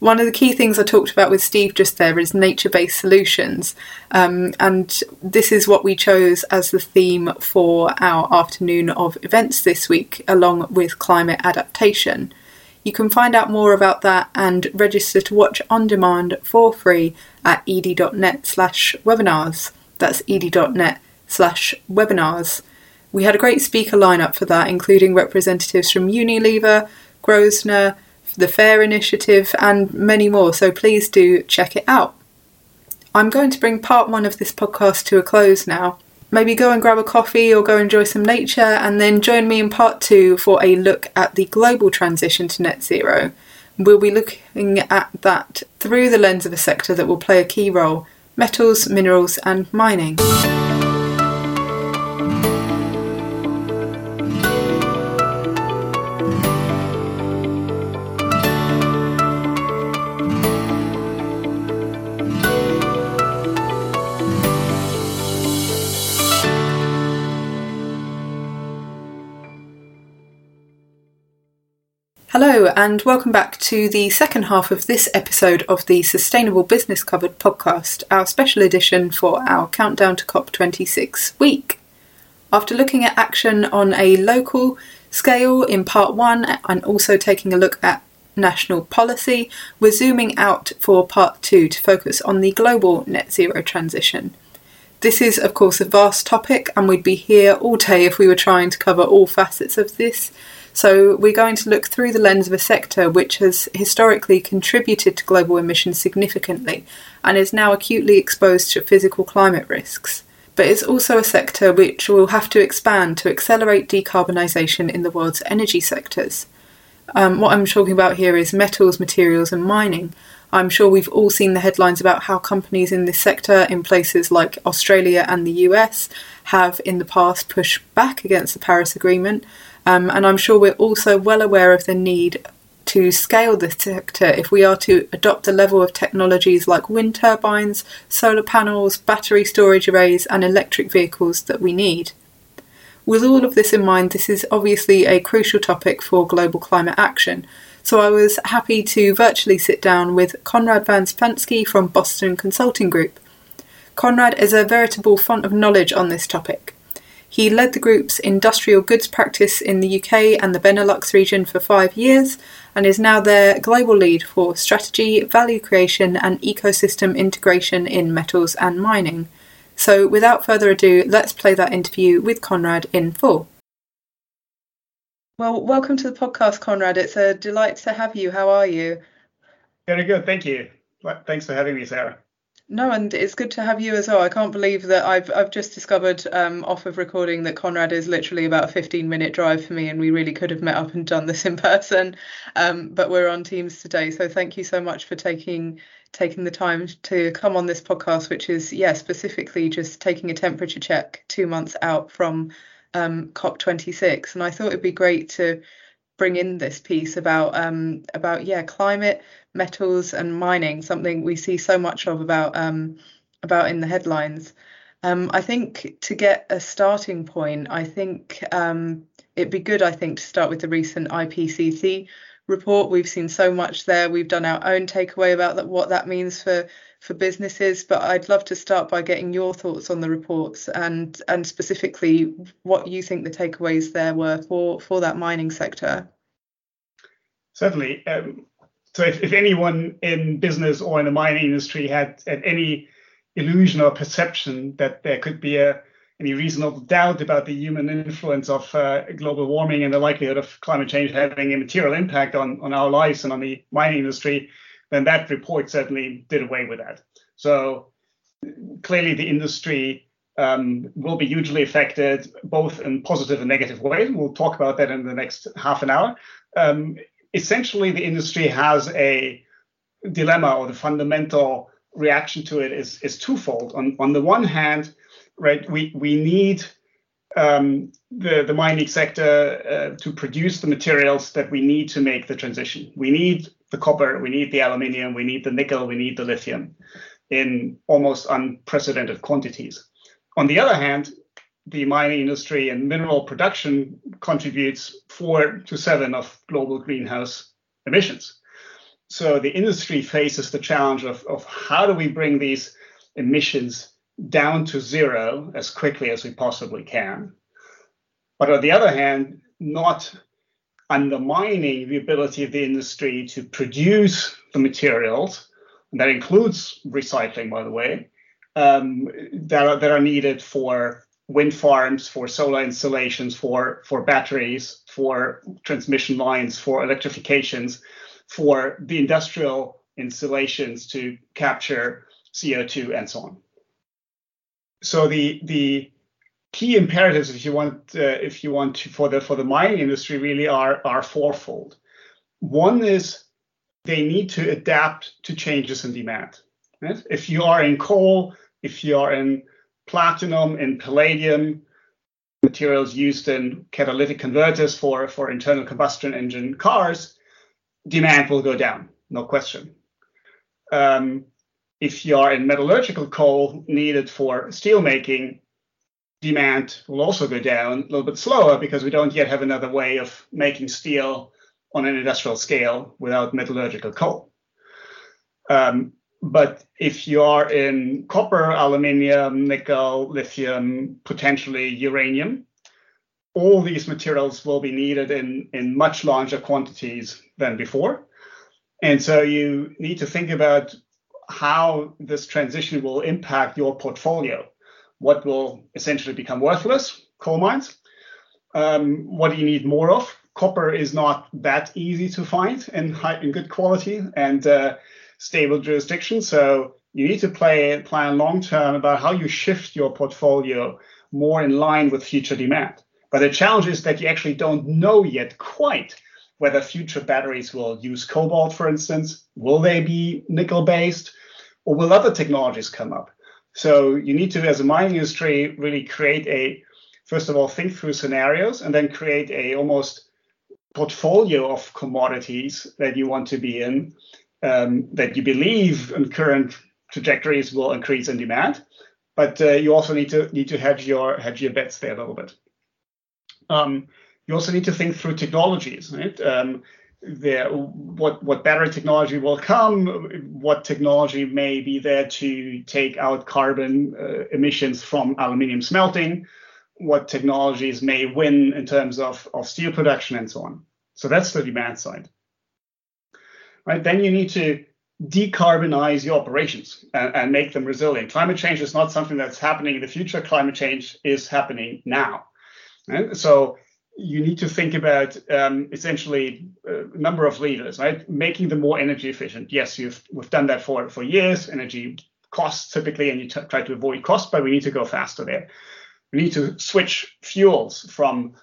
One of the key things I talked about with Steve just there is nature based solutions. Um, and this is what we chose as the theme for our afternoon of events this week, along with climate adaptation. You can find out more about that and register to watch on demand for free at edie.net slash webinars. That's edie.net slash webinars. We had a great speaker lineup for that, including representatives from Unilever, Grosvenor, the FAIRR Initiative, and many more, so please do check it out. I'm going to bring part one of this podcast to a close now. Maybe go and grab a coffee or go enjoy some nature, and then join me in part two for a look at the global transition to net zero. We'll be looking at that through the lens of a sector that will play a key role metals, minerals, and mining. Hello, and welcome back to the second half of this episode of the Sustainable Business Covered podcast, our special edition for our Countdown to COP26 week. After looking at action on a local scale in part one and also taking a look at national policy, we're zooming out for part two to focus on the global net zero transition. This is, of course, a vast topic, and we'd be here all day if we were trying to cover all facets of this. So, we're going to look through the lens of a sector which has historically contributed to global emissions significantly and is now acutely exposed to physical climate risks. But it's also a sector which will have to expand to accelerate decarbonisation in the world's energy sectors. Um, what I'm talking about here is metals, materials, and mining. I'm sure we've all seen the headlines about how companies in this sector in places like Australia and the US have in the past pushed back against the Paris Agreement um, and I'm sure we're also well aware of the need to scale this sector if we are to adopt the level of technologies like wind turbines, solar panels, battery storage arrays, and electric vehicles that we need. With all of this in mind, this is obviously a crucial topic for global climate action. So I was happy to virtually sit down with Konrad von Szczepanski from Boston Consulting Group. Konrad is a veritable font of knowledge on this topic. He led the group's industrial goods practice in the UK and the Benelux region for five years and is now their global lead for strategy, value creation, and ecosystem integration in metals and mining. So, without further ado, let's play that interview with Konrad in full. Well, welcome to the podcast, Konrad. It's a delight to have you. How are you? Very good. Thank you. Thanks for having me, Sarah. No, and it's good to have you as well. I can't believe that I've I've just discovered um, off of recording that Konrad is literally about a 15 minute drive for me, and we really could have met up and done this in [LAUGHS] person. Um, but we're on Teams today, so thank you so much for taking taking the time to come on this podcast, which is yeah specifically just taking a temperature check two months out from um, COP26, and I thought it'd be great to bring in this piece about um, about yeah climate, metals, and mining, something we see so much of about um, about in the headlines. Um, I think to get a starting point, I think um, it'd be good. I think to start with the recent IPCC report. We've seen so much there. We've done our own takeaway about that, what that means for for businesses. But I'd love to start by getting your thoughts on the reports and and specifically what you think the takeaways there were for for that mining sector. Certainly. Um, so if, if anyone in business or in the mining industry had, had any illusion or perception that there could be a any reasonable doubt about the human influence of uh, global warming and the likelihood of climate change having a material impact on, on our lives and on the mining industry, then that report certainly did away with that. So clearly, the industry um, will be hugely affected, both in positive and negative ways. We'll talk about that in the next half an hour. Um, essentially, the industry has a dilemma, or the fundamental reaction to it is, is twofold. On, on the one hand, right, we, we need um, the, the mining sector uh, to produce the materials that we need to make the transition. We need the copper, we need the aluminium, we need the nickel, we need the lithium in almost unprecedented quantities. On the other hand, the mining industry and mineral production contributes four to seven of global greenhouse emissions. so the industry faces the challenge of, of how do we bring these emissions down to zero as quickly as we possibly can. But on the other hand, not undermining the ability of the industry to produce the materials, and that includes recycling, by the way, um, that, are, that are needed for wind farms, for solar installations, for, for batteries, for transmission lines, for electrifications, for the industrial installations to capture CO2 and so on. So the the key imperatives, if you want, uh, if you want to, for the for the mining industry, really are are fourfold. One is they need to adapt to changes in demand. Right? If you are in coal, if you are in platinum, in palladium, materials used in catalytic converters for for internal combustion engine cars, demand will go down, no question. Um, if you are in metallurgical coal needed for steel making, demand will also go down a little bit slower because we don't yet have another way of making steel on an industrial scale without metallurgical coal. Um, but if you are in copper, aluminium, nickel, lithium, potentially uranium, all these materials will be needed in, in much larger quantities than before. And so you need to think about how this transition will impact your portfolio. What will essentially become worthless? Coal mines. Um, what do you need more of? Copper is not that easy to find in high, in good quality and uh, stable jurisdiction. So you need to play plan long term about how you shift your portfolio more in line with future demand. But the challenge is that you actually don't know yet quite whether future batteries will use cobalt, for instance. Will they be nickel based or will other technologies come up? So you need to, as a mining industry, really create a, first of all, think through scenarios and then create a almost portfolio of commodities that you want to be in um, that you believe in current trajectories will increase in demand. But uh, you also need to need to hedge your hedge your bets there a little bit. Um, you also need to think through technologies, right? Um, there, what what battery technology will come, what technology may be there to take out carbon uh, emissions from aluminium smelting, what technologies may win in terms of, of steel production and so on. So that's the demand side. Right, then you need to decarbonize your operations and, and make them resilient. Climate change is not something that's happening in the future. Climate change is happening now. Right? So you need to think about um, essentially a number of levers, right? Making them more energy efficient. Yes, we've done that for for years. Energy costs typically, and you t- try to avoid cost, but we need to go faster there. We need to switch fuels from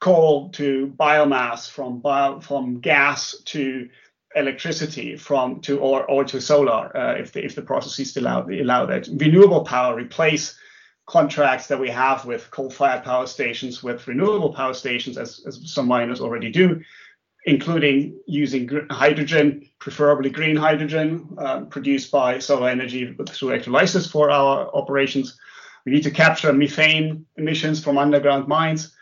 coal to biomass, from bio, from gas to electricity, from to or or to solar uh, if the if the processes allow allow that. Renewable power replace contracts that we have with coal-fired power stations with renewable power stations, as, as some miners already do, including using hydrogen, preferably green hydrogen, um, produced by solar energy through electrolysis for our operations. We need to capture methane emissions from underground mines,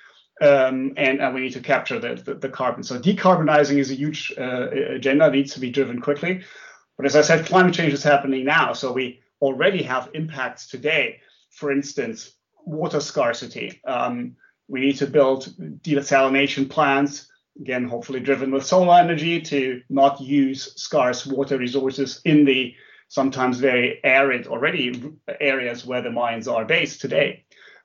um, and, and, we need to capture the, the, the, carbon. So decarbonizing is a huge uh, agenda, needs to be driven quickly. But as I said, climate change is happening now. So we already have impacts today for instance, water scarcity. Um, we need to build desalination plants, again, hopefully driven with solar energy, to not use scarce water resources in the sometimes very arid already areas where the mines are based today.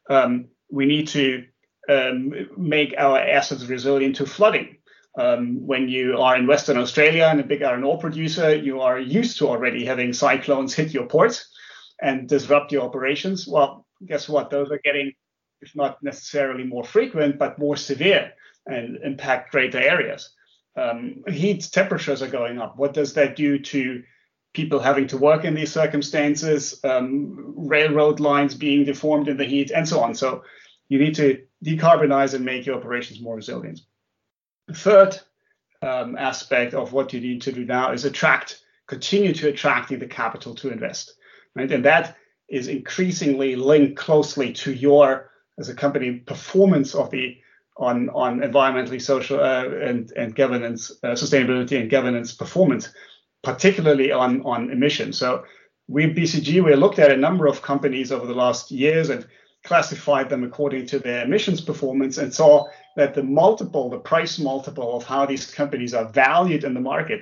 Um, we need to um, make our assets resilient to flooding. Um, when you are in Western Australia and a big iron ore producer, you are used to already having cyclones hit your ports and disrupt your operations, well, guess what? Those are getting, if not necessarily more frequent, but more severe and impact greater areas. Um, heat temperatures are going up. What does that do to people having to work in these circumstances, um, railroad lines being deformed in the heat, and so on? So you need to decarbonize and make your operations more resilient. Third um, aspect of what you need to do now is attract, continue to attracting the capital to invest right? And that is increasingly linked closely to your, as a company, performance of the on on environmentally, social, uh, and and governance, uh, sustainability and governance performance, particularly on on emissions. So we BCG we looked at a number of companies over the last years and classified them according to their emissions performance and saw that the multiple, the price multiple of how these companies are valued in the market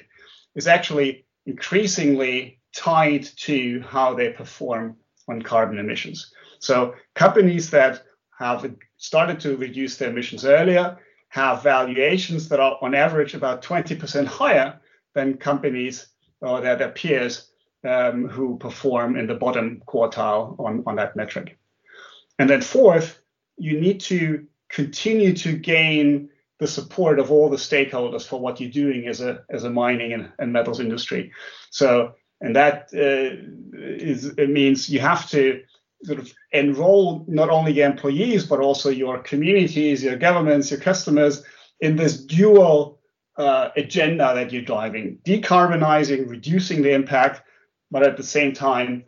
is actually increasingly tied to how they perform on carbon emissions. So companies that have started to reduce their emissions earlier have valuations that are on average about 20% higher than companies or their, peers um, who perform in the bottom quartile on, on that metric. And then fourth, you need to continue to gain the support of all the stakeholders for what you're doing as a as a mining and, and metals industry. So and that uh, means you have to sort of enroll not only your employees but also your communities, your governments, your customers in this dual uh, agenda that you're driving, decarbonizing, reducing the impact, but at the same time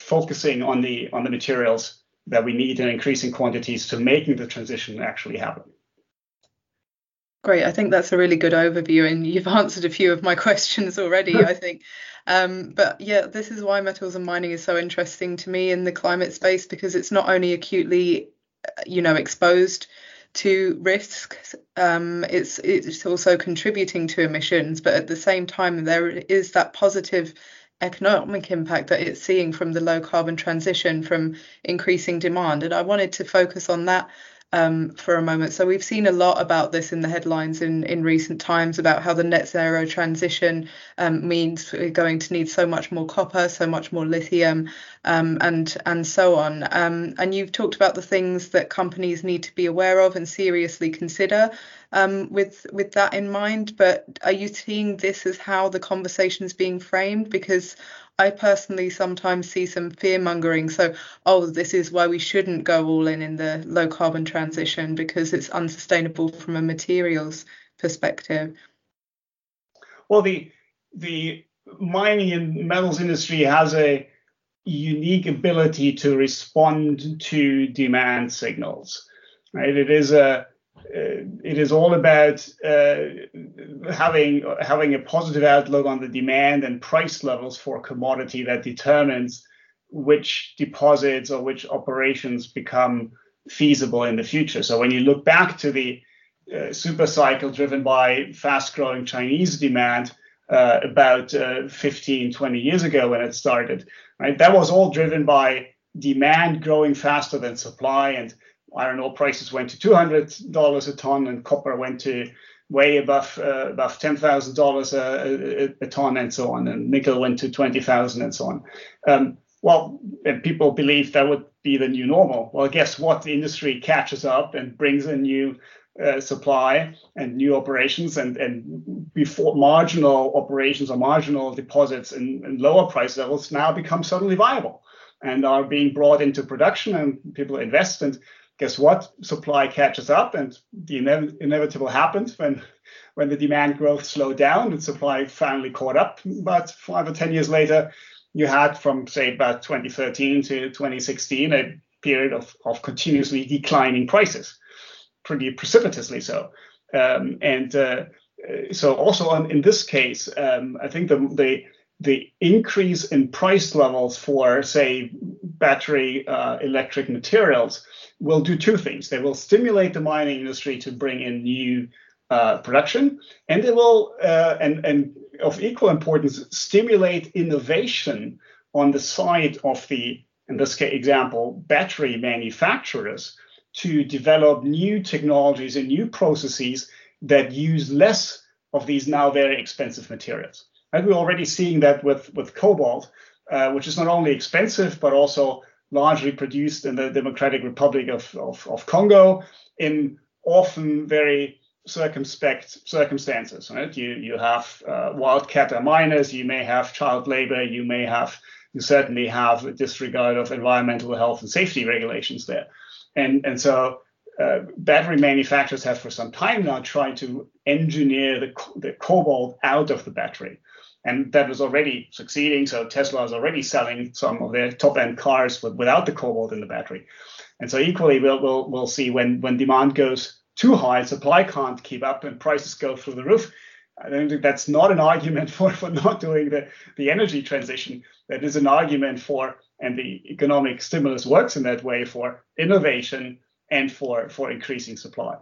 focusing on the on the materials that we need in increasing quantities to making the transition actually happen. Great. I think that's a really good overview, and you've [LAUGHS] answered a few of my [LAUGHS] questions already, I [LAUGHS] think. Um, but yeah, this is why metals and mining is so interesting to me in the climate space because it's not only acutely, you know, exposed to risks, um, it's it's also contributing to emissions, but at the same time, there is that positive economic impact that it's seeing from the low carbon transition from increasing demand. And I wanted to focus on that um, for a moment. So we've seen a lot about this in the headlines in, in recent times about how the net zero transition um, means we're going to need so much more copper, so much more lithium, um, and and so on. Um, and you've talked about the things that companies need to be aware of and seriously consider um, with with that in mind. But are you seeing this as how the conversation is being framed? Because I personally sometimes see some fear mongering. So, oh, this is why we shouldn't go all in in the low carbon transition because it's unsustainable from a materials perspective. Well, the the mining and metals industry has a unique ability to respond to demand signals. Right? It is a it is all about uh, having having a positive outlook on the demand and price levels for a commodity that determines which deposits or which operations become feasible in the future. So when you look back to the uh, super cycle driven by fast growing Chinese demand uh, about uh, 15, 20 years ago when it started, right? That was all driven by demand growing faster than supply and iron ore prices went to $200 a ton and copper went to way above uh, above ten thousand dollars a, a ton and so on, and nickel went to twenty thousand and so on. Um, well, and people believe that would be the new normal. Well, guess what? The industry catches up and brings a new uh, supply and new operations, and and before marginal operations or marginal deposits in, in lower price levels now become suddenly viable and are being brought into production, and people invest and guess what? Supply catches up, and the inev- inevitable happened when when the demand growth slowed down and supply finally caught up. But five or ten years later, you had from say about 2013 to 2016 a period of, of continuously declining prices, pretty precipitously so. Um, and uh, so also on, in this case, um, I think the, the the increase in price levels for say battery uh, electric materials will do two things. They will stimulate the mining industry to bring in new uh, production, and they will, uh, and, and of equal importance, stimulate innovation on the side of the, in this case, example, battery manufacturers to develop new technologies and new processes that use less of these now very expensive materials. And we're already seeing that with, with cobalt, uh, which is not only expensive, but also largely produced in the Democratic Republic of, of, of Congo in often very circumspect circumstances. Right? You you have uh, wildcatter miners, you may have child labor, you may have you certainly have a disregard of environmental health and safety regulations there, and and so. Uh, battery manufacturers have for some time now tried to engineer the, the cobalt out of the battery and that was already succeeding. So Tesla is already selling some of their top-end cars with, without the cobalt in the battery. And so equally, we'll, we'll, we'll see when, when demand goes too high, supply can't keep up, and prices go through the roof. I don't think that's not an argument [LAUGHS] for, for not doing the, the energy transition. That is an argument for, and the economic stimulus works in that way for innovation and for, for increasing supply.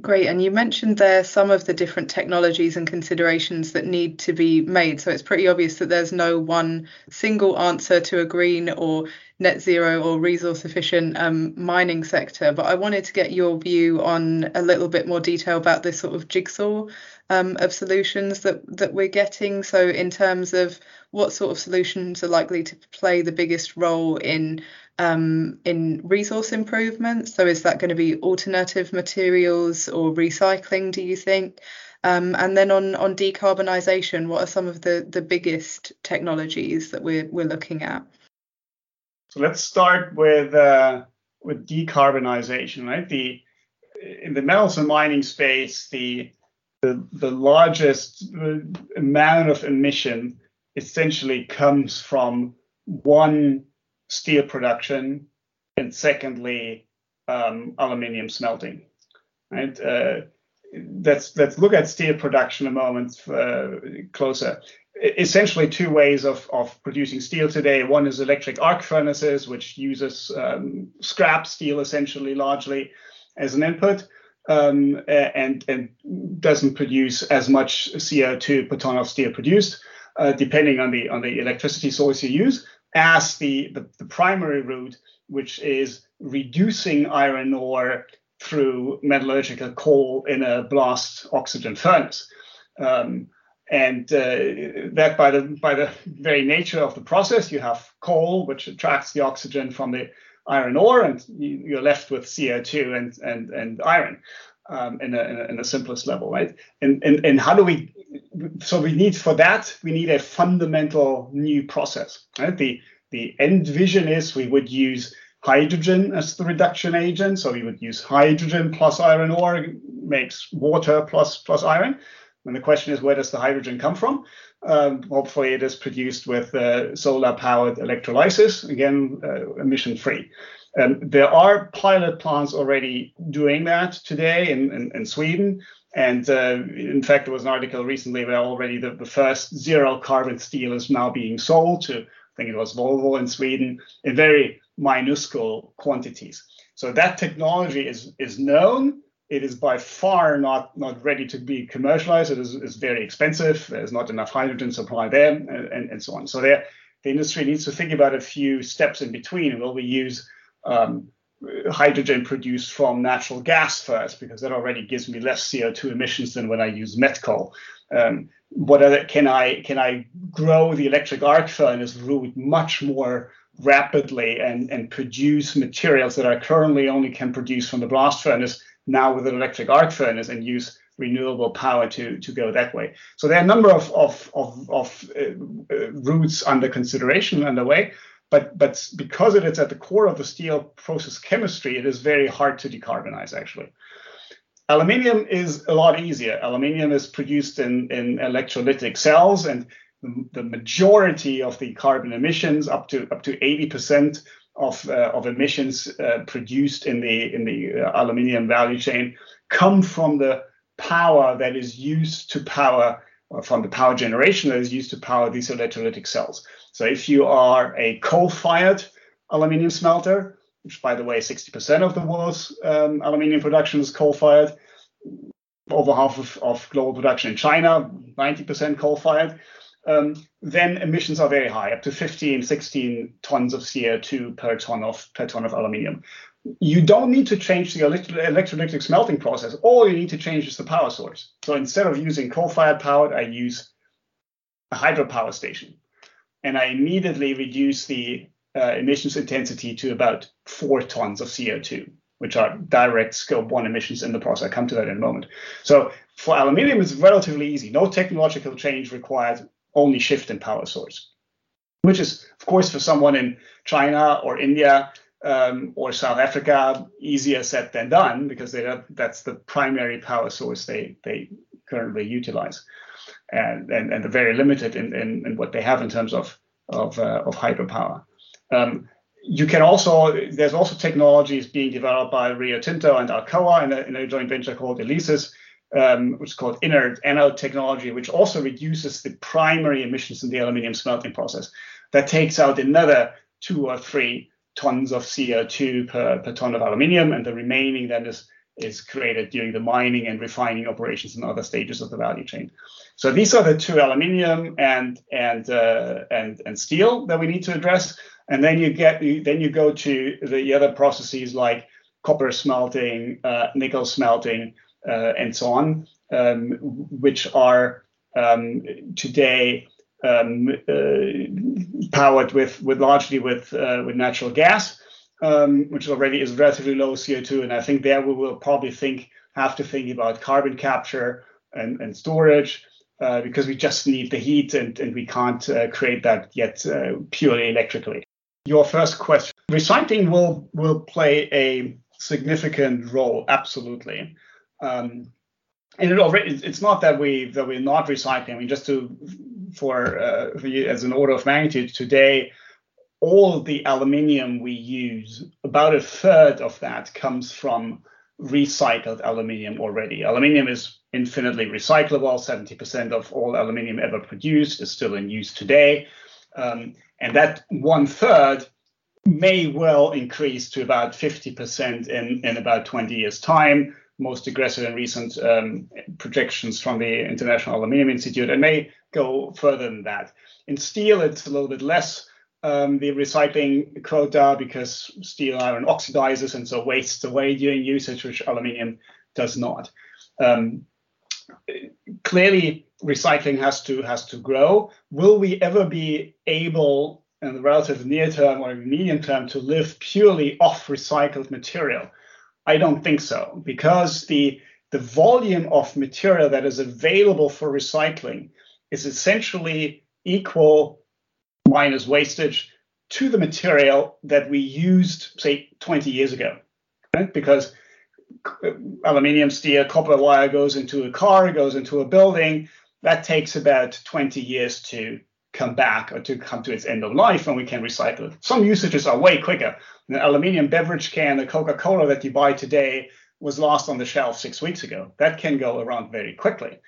Great. And you mentioned there some of the different technologies and considerations that need to be made. So it's pretty obvious that there's no one single answer to a green or net zero or resource efficient um, mining sector. But I wanted to get your view on a little bit more detail about this sort of jigsaw um, of solutions that, that we're getting. So, in terms of what sort of solutions are likely to play the biggest role in um, in resource improvements. So is that going to be alternative materials or recycling, do you think? Um, and then on, on decarbonisation, what are some of the, the biggest technologies that we're, we're looking at? So let's start with uh, with decarbonisation, right? The in the metals and mining space, the the, the largest amount of emission essentially comes from one steel production, and secondly, um, aluminium smelting. Right? Uh, let's let's look at steel production a moment uh, closer. Essentially, two ways of, of producing steel today. One is electric arc furnaces, which uses um, scrap steel essentially largely as an input, um, and and doesn't produce as much CO2 per ton of steel produced, uh, depending on the on the electricity source you use as the, the, the primary route, which is reducing iron ore through metallurgical coal in a blast oxygen furnace. Um, and uh, that by the by the very nature of the process, you have coal, which attracts the oxygen from the iron ore, and you, are left with CO2 and and and iron um, in, a, in, a, in the simplest level, right? And, and and how do we? So we need for that we need a fundamental new process, right? The the end vision is we would use hydrogen as the reduction agent. So we would use hydrogen plus iron ore makes water plus plus iron. And the question is, where does the hydrogen come from? Um, hopefully, it is produced with uh, solar-powered electrolysis, again, uh, emission-free. Um, there are pilot plants already doing that today in, in, in Sweden. And uh, in fact, there was an article recently where already the, the first zero carbon steel is now being sold to, I think it was Volvo in Sweden, in very minuscule quantities. So that technology is, is known. It is by far not, not ready to be commercialized. It is, is very expensive. There's not enough hydrogen supply there, and, and, and so on. So there, the industry needs to think about a few steps in between. Will we use um, hydrogen produced from natural gas first, because that already gives me less CO2 emissions than when I use met coal. Um, what other can I can I grow the electric arc furnace route much more rapidly and, and produce materials that I currently only can produce from the blast furnace now with an electric arc furnace and use renewable power to, to go that way. So there are a number of, of, of, of uh, uh, routes under consideration underway. But, but because it is at the core of the steel process chemistry, it is very hard to decarbonize actually. Aluminium is a lot easier. Aluminium is produced in, in electrolytic cells, and the, majority of the carbon emissions, up to up to 80% of, uh, of emissions uh, produced in the in the uh, aluminium value chain, come from the power that is used to power, from the power generation that is used to power these electrolytic cells. So if you are a coal-fired aluminium smelter, which by the way, 60% of the world's um, aluminium production is coal-fired, over half of, of, global production in China, 90% coal-fired, um, then emissions are very high, up to 15, 16 tons of CO2 per ton of per ton of aluminium. You don't need to change the electrolytic smelting process. All you need to change is the power source. So instead of using coal-fired power, I use a hydropower station and I immediately reduce the uh, emissions intensity to about four tons of CO2, which are direct scope one emissions in the process. I come to that in a moment. So for aluminium, it's relatively easy. No technological change required, only shift in power source, which is, of course, for someone in China or India um, or South Africa, easier said than done because that's the primary power source they, they currently utilize and, and, and very limited in, in, in, what they have in terms of, of, uh, of hydropower. Um, you can also there's also technologies being developed by Rio Tinto and Alcoa in a, in a joint venture called ELYSIS, um, which is called inert anode technology, which also reduces the primary emissions in the aluminium smelting process. That takes out another two or three tons of CO2 per, per ton of aluminium, and the remaining then is is created during the mining and refining operations in other stages of the value chain. So these are the two aluminium and and uh, and and steel that we need to address. And then you get then you go to the other processes like copper smelting, uh, nickel smelting, uh, and so on, um, which are um, today um, uh, powered with, with largely with uh, with natural gas, um, which already is relatively low CO2. And I think there we will probably think have to think about carbon capture and, and storage. Uh, because we just need the heat and, and we can't uh, create that yet uh, purely electrically. Your first question recycling will will play a significant role, absolutely. Um, and it already it's not that we that we're not recycling. I mean, just to for, uh, for you, as an order of magnitude today, all the aluminium we use, about a third of that comes from recycled aluminium already. Aluminium is infinitely recyclable. 70% of all aluminium ever produced is still in use today. Um, and that one third may well increase to about 50% in, in about 20 years' time most aggressive and recent um, projections from the International Aluminium Institute, and may go further than that. In steel, it's a little bit less um, the recycling quota because steel iron oxidizes and so wastes away during usage, which aluminium does not. Um, clearly, recycling has to has to grow. Will we ever be able, in the relative near term or medium term, to live purely off recycled material? I don't think so because the the volume of material that is available for recycling is essentially equal minus wastage to the material that we used say 20 years ago right? because uh, aluminium steel copper wire goes into a car goes into a building that takes about 20 years to come back or to come to its end of life and we can recycle it. Some usages are way quicker. An aluminium beverage can, the Coca-Cola that you buy today was lost on the shelf six weeks ago. That can go around very quickly.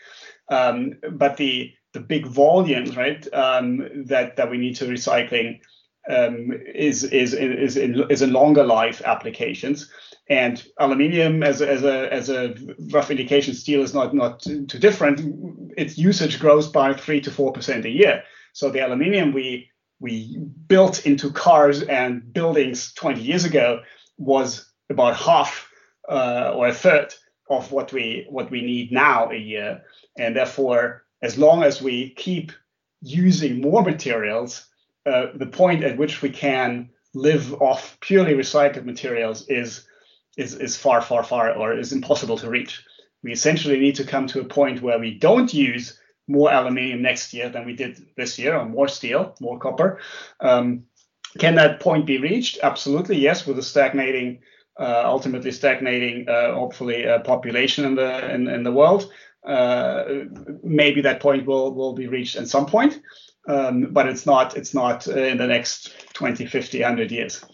Um, but the the big volumes, right, um, that that we need to recycling um, is is is in, is in longer life applications. And aluminium, as a, as a as a rough indication, steel is not not too, different. Its usage grows by three to four percent a year. So the aluminium we we built into cars and buildings 20 years ago was about half uh, or a third of what we what we need now a year. And therefore, as long as we keep using more materials, uh, the point at which we can live off purely recycled materials is is is far far far or is impossible to reach. We essentially need to come to a point where we don't use more aluminium next year than we did this year, or more steel, more copper. Um, can that point be reached? Absolutely, yes, with a stagnating, ultimately stagnating, uh, hopefully, uh, population in the in, in the world. Uh, maybe that point will will be reached at some point, um, but it's not it's not in the next 20, 50, 100 years.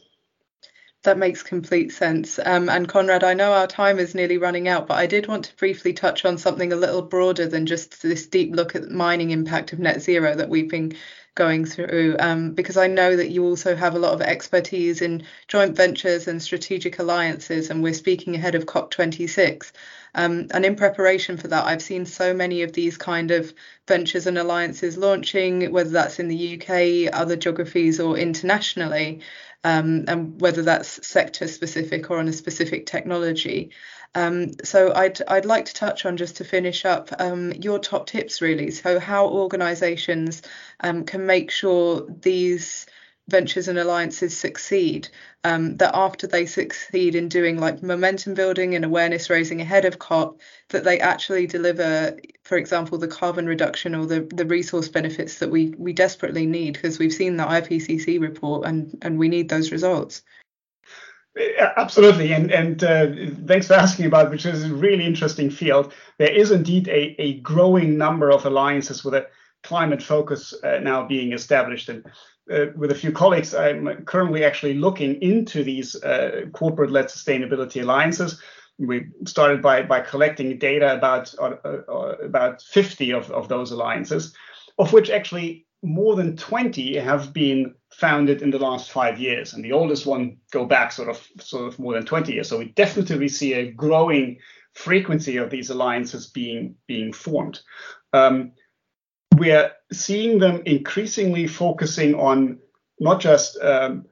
That makes complete sense. Um, and Konrad, I know our time is nearly running out, but I did want to briefly touch on something a little broader than just this deep look at mining impact of net zero that we've been going through, um, because I know that you also have a lot of expertise in joint ventures and strategic alliances, and we're speaking ahead of COP26. Um, and in preparation for that, I've seen so many of these kind of ventures and alliances launching, whether that's in the UK, other geographies, or internationally um, and whether that's sector specific or on a specific technology. Um, so I'd I'd like to touch on just to finish up um, your top tips really. So how organisations um, can make sure these ventures and alliances succeed um, that after they succeed in doing like momentum building and awareness raising ahead of COP, that they actually deliver, for example, the carbon reduction or the, the resource benefits that we, we desperately need because we've seen the IPCC report and, and we need those results. Absolutely, and and uh, thanks for asking about it, which is a really interesting field. There is indeed a, a growing number of alliances with a climate focus uh, now being established, and uh, with a few colleagues, I'm currently actually looking into these uh, corporate-led sustainability alliances. We started by by collecting data about uh, uh, about 50 of, of those alliances, of which actually more than 20 have been founded in the last five years, and the oldest one go back sort of sort of more than 20 years. So we definitely see a growing frequency of these alliances being being formed. Um, we are seeing them increasingly focusing on not just um,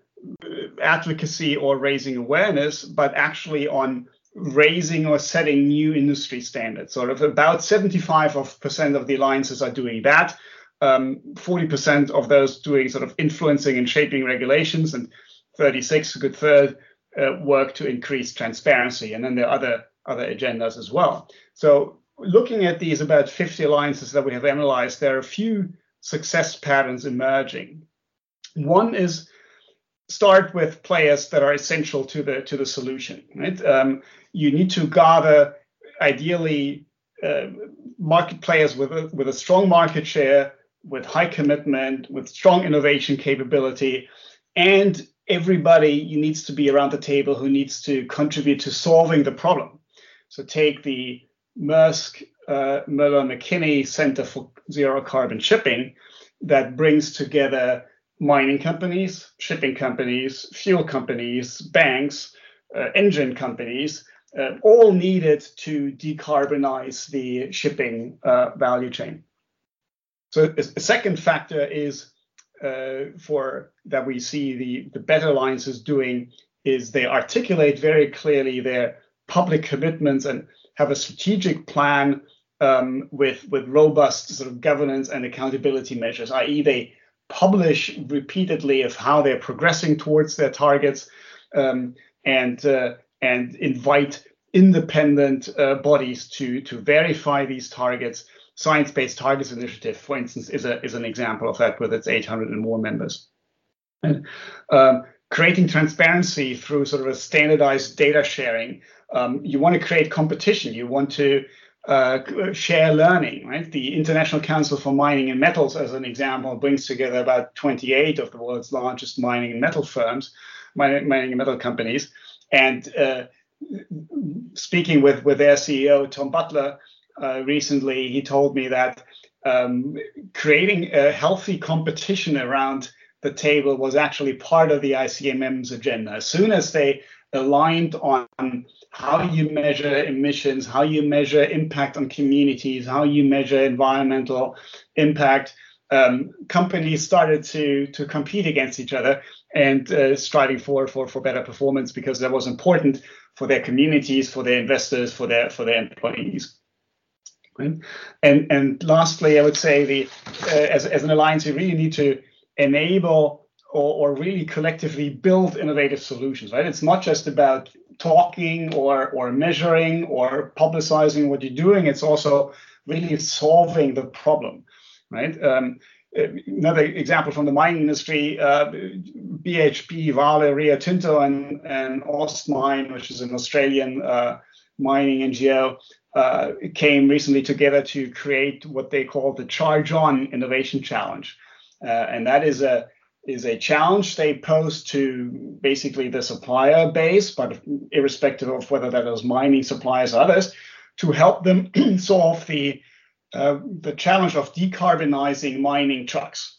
advocacy or raising awareness, but actually on raising or setting new industry standards. Sort of about 75 of, percent of the alliances are doing that. Um, 40% of those doing sort of influencing and shaping regulations, and 36, a good third, uh, work to increase transparency. And then there are other other agendas as well. So looking at these about 50 alliances that we have analyzed, there are a few success patterns emerging. One is start with players that are essential to the to the solution. Right? Um, you need to gather ideally uh, market players with a, with a strong market share, with high commitment, with strong innovation capability, and everybody needs to be around the table who needs to contribute to solving the problem. So take the Maersk uh, Møller McKinney Center for Zero Carbon Shipping that brings together mining companies, shipping companies, fuel companies, banks, uh, engine companies, uh, all needed to decarbonize the shipping uh, value chain. So a, second factor is uh, for that we see the, the better alliances doing is they articulate very clearly their public commitments and have a strategic plan um, with with robust sort of governance and accountability measures, i.e., they publish repeatedly of how they're progressing towards their targets um, and uh, and invite independent uh, bodies to to verify these targets. Science-based Targets Initiative, for instance, is a is an example of that with its 800 and more members. And um, creating transparency through sort of a standardized data sharing um, you want to create competition. You want to uh, share learning, right? The International Council for Mining and Metals, as an example, brings together about 28 of the world's largest mining and metal firms, mining, mining and metal companies. And uh, speaking with, with their CEO, Tom Butler, uh, recently, he told me that um, creating a healthy competition around the table was actually part of the ICMM's agenda. As soon as they aligned on how you measure emissions, how you measure impact on communities, how you measure environmental impact. Um, companies started to to compete against each other and uh, striving for, for for better performance because that was important for their communities, for their investors, for their for their employees. And and lastly, I would say the uh, as as an alliance, we really need to enable or, or really collectively build innovative solutions, right? It's not just about talking or, or measuring or publicizing what you're doing. It's also really solving the problem, right? Um, another example from the mining industry, uh, BHP, Vale, Rio Tinto, and, and Austmine, which is an Australian uh, mining NGO, uh, came recently together to create what they call the Charge On Innovation Challenge. Uh, and that is a is a challenge they pose to basically the supplier base, but irrespective of whether that is mining suppliers or others, to help them [CLEARS THROAT] solve the uh, the challenge of decarbonizing mining trucks.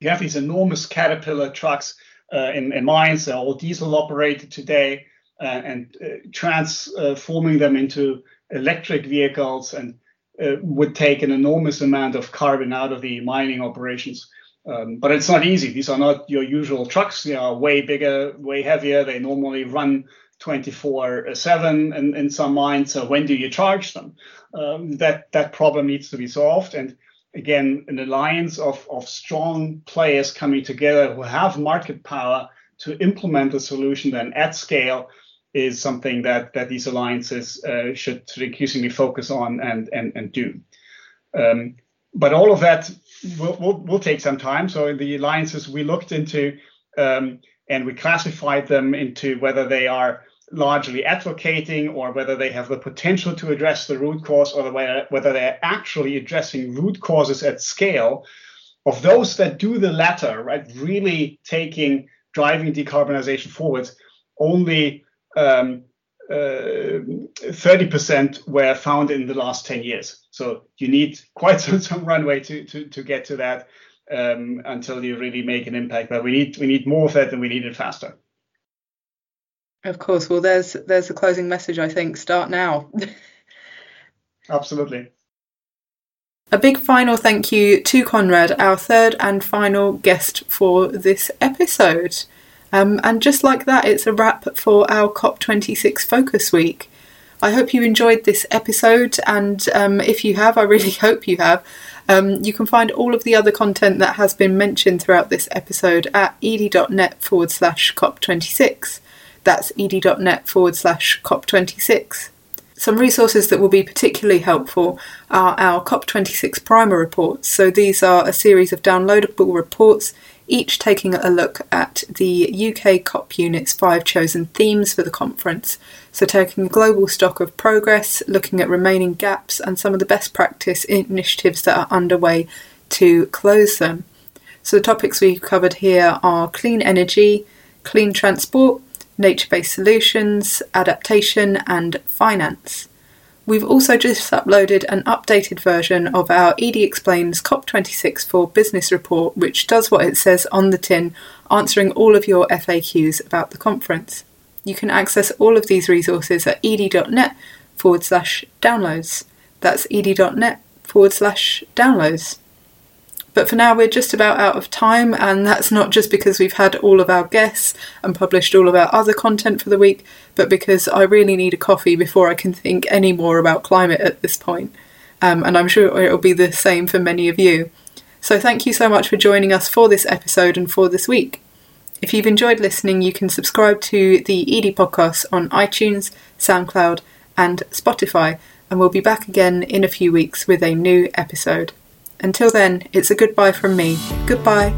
You have these enormous Caterpillar trucks uh, in, in, mines, they're all diesel operated today, uh, and uh, transforming them into electric vehicles and uh, would take an enormous amount of carbon out of the mining operations. Um, but it's not easy. These are not your usual trucks. They are way bigger, way heavier. They normally run 24 7 in, in some mines. So when do you charge them? Um, that, that problem needs to be solved. And again, an alliance of, of strong players coming together who have market power to implement the solution then at scale is something that, that these alliances uh, should, increasingly focus on and, and, and do. Um, but all of that will, will, will take some time. So in the alliances we looked into um, and we classified them into whether they are largely advocating or whether they have the potential to address the root cause or whether, whether they're actually addressing root causes at scale of those that do the latter, right, really taking driving decarbonization forward, only um, uh, 30% were found in the last 10 years. So you need quite [LAUGHS] some, some runway to, to, to get to that um, until you really make an impact. But we need we need more of that and we need it faster. Of course. Well, there's there's a closing message. I think start now. [LAUGHS] Absolutely. A big final thank you to Konrad, our third and final guest for this episode. Um, and just like that, it's a wrap for our COP26 Focus Week. I hope you enjoyed this episode, and um, if you have, I really [LAUGHS] hope you have. Um, you can find all of the other content that has been mentioned throughout this episode at edie.net forward slash COP26. That's edie.net forward slash COP26. Some resources that will be particularly helpful are our COP26 primer reports. So these are a series of downloadable reports each taking a look at the UK COP unit's five chosen themes for the conference. So, taking a global stock of progress, looking at remaining gaps, and some of the best practice initiatives that are underway to close them. So, the topics we've covered here are clean energy, clean transport, nature based solutions, adaptation, and finance. We've also just uploaded an updated version of our Edie Explains COP26 for Business report, which does what it says on the tin, answering all of your FAQs about the conference. You can access all of these resources at edie.net forward slash downloads. That's edie.net forward slash downloads. But for now, we're just about out of time, and that's not just because we've had all of our guests and published all of our other content for the week, but because I really need a coffee before I can think any more about climate at this point. Um, and I'm sure it'll be the same for many of you. So thank you so much for joining us for this episode and for this week. If you've enjoyed listening, you can subscribe to the Edie podcast on iTunes, SoundCloud, and Spotify, and we'll be back again in a few weeks with a new episode. Until then, it's a goodbye from me. Goodbye.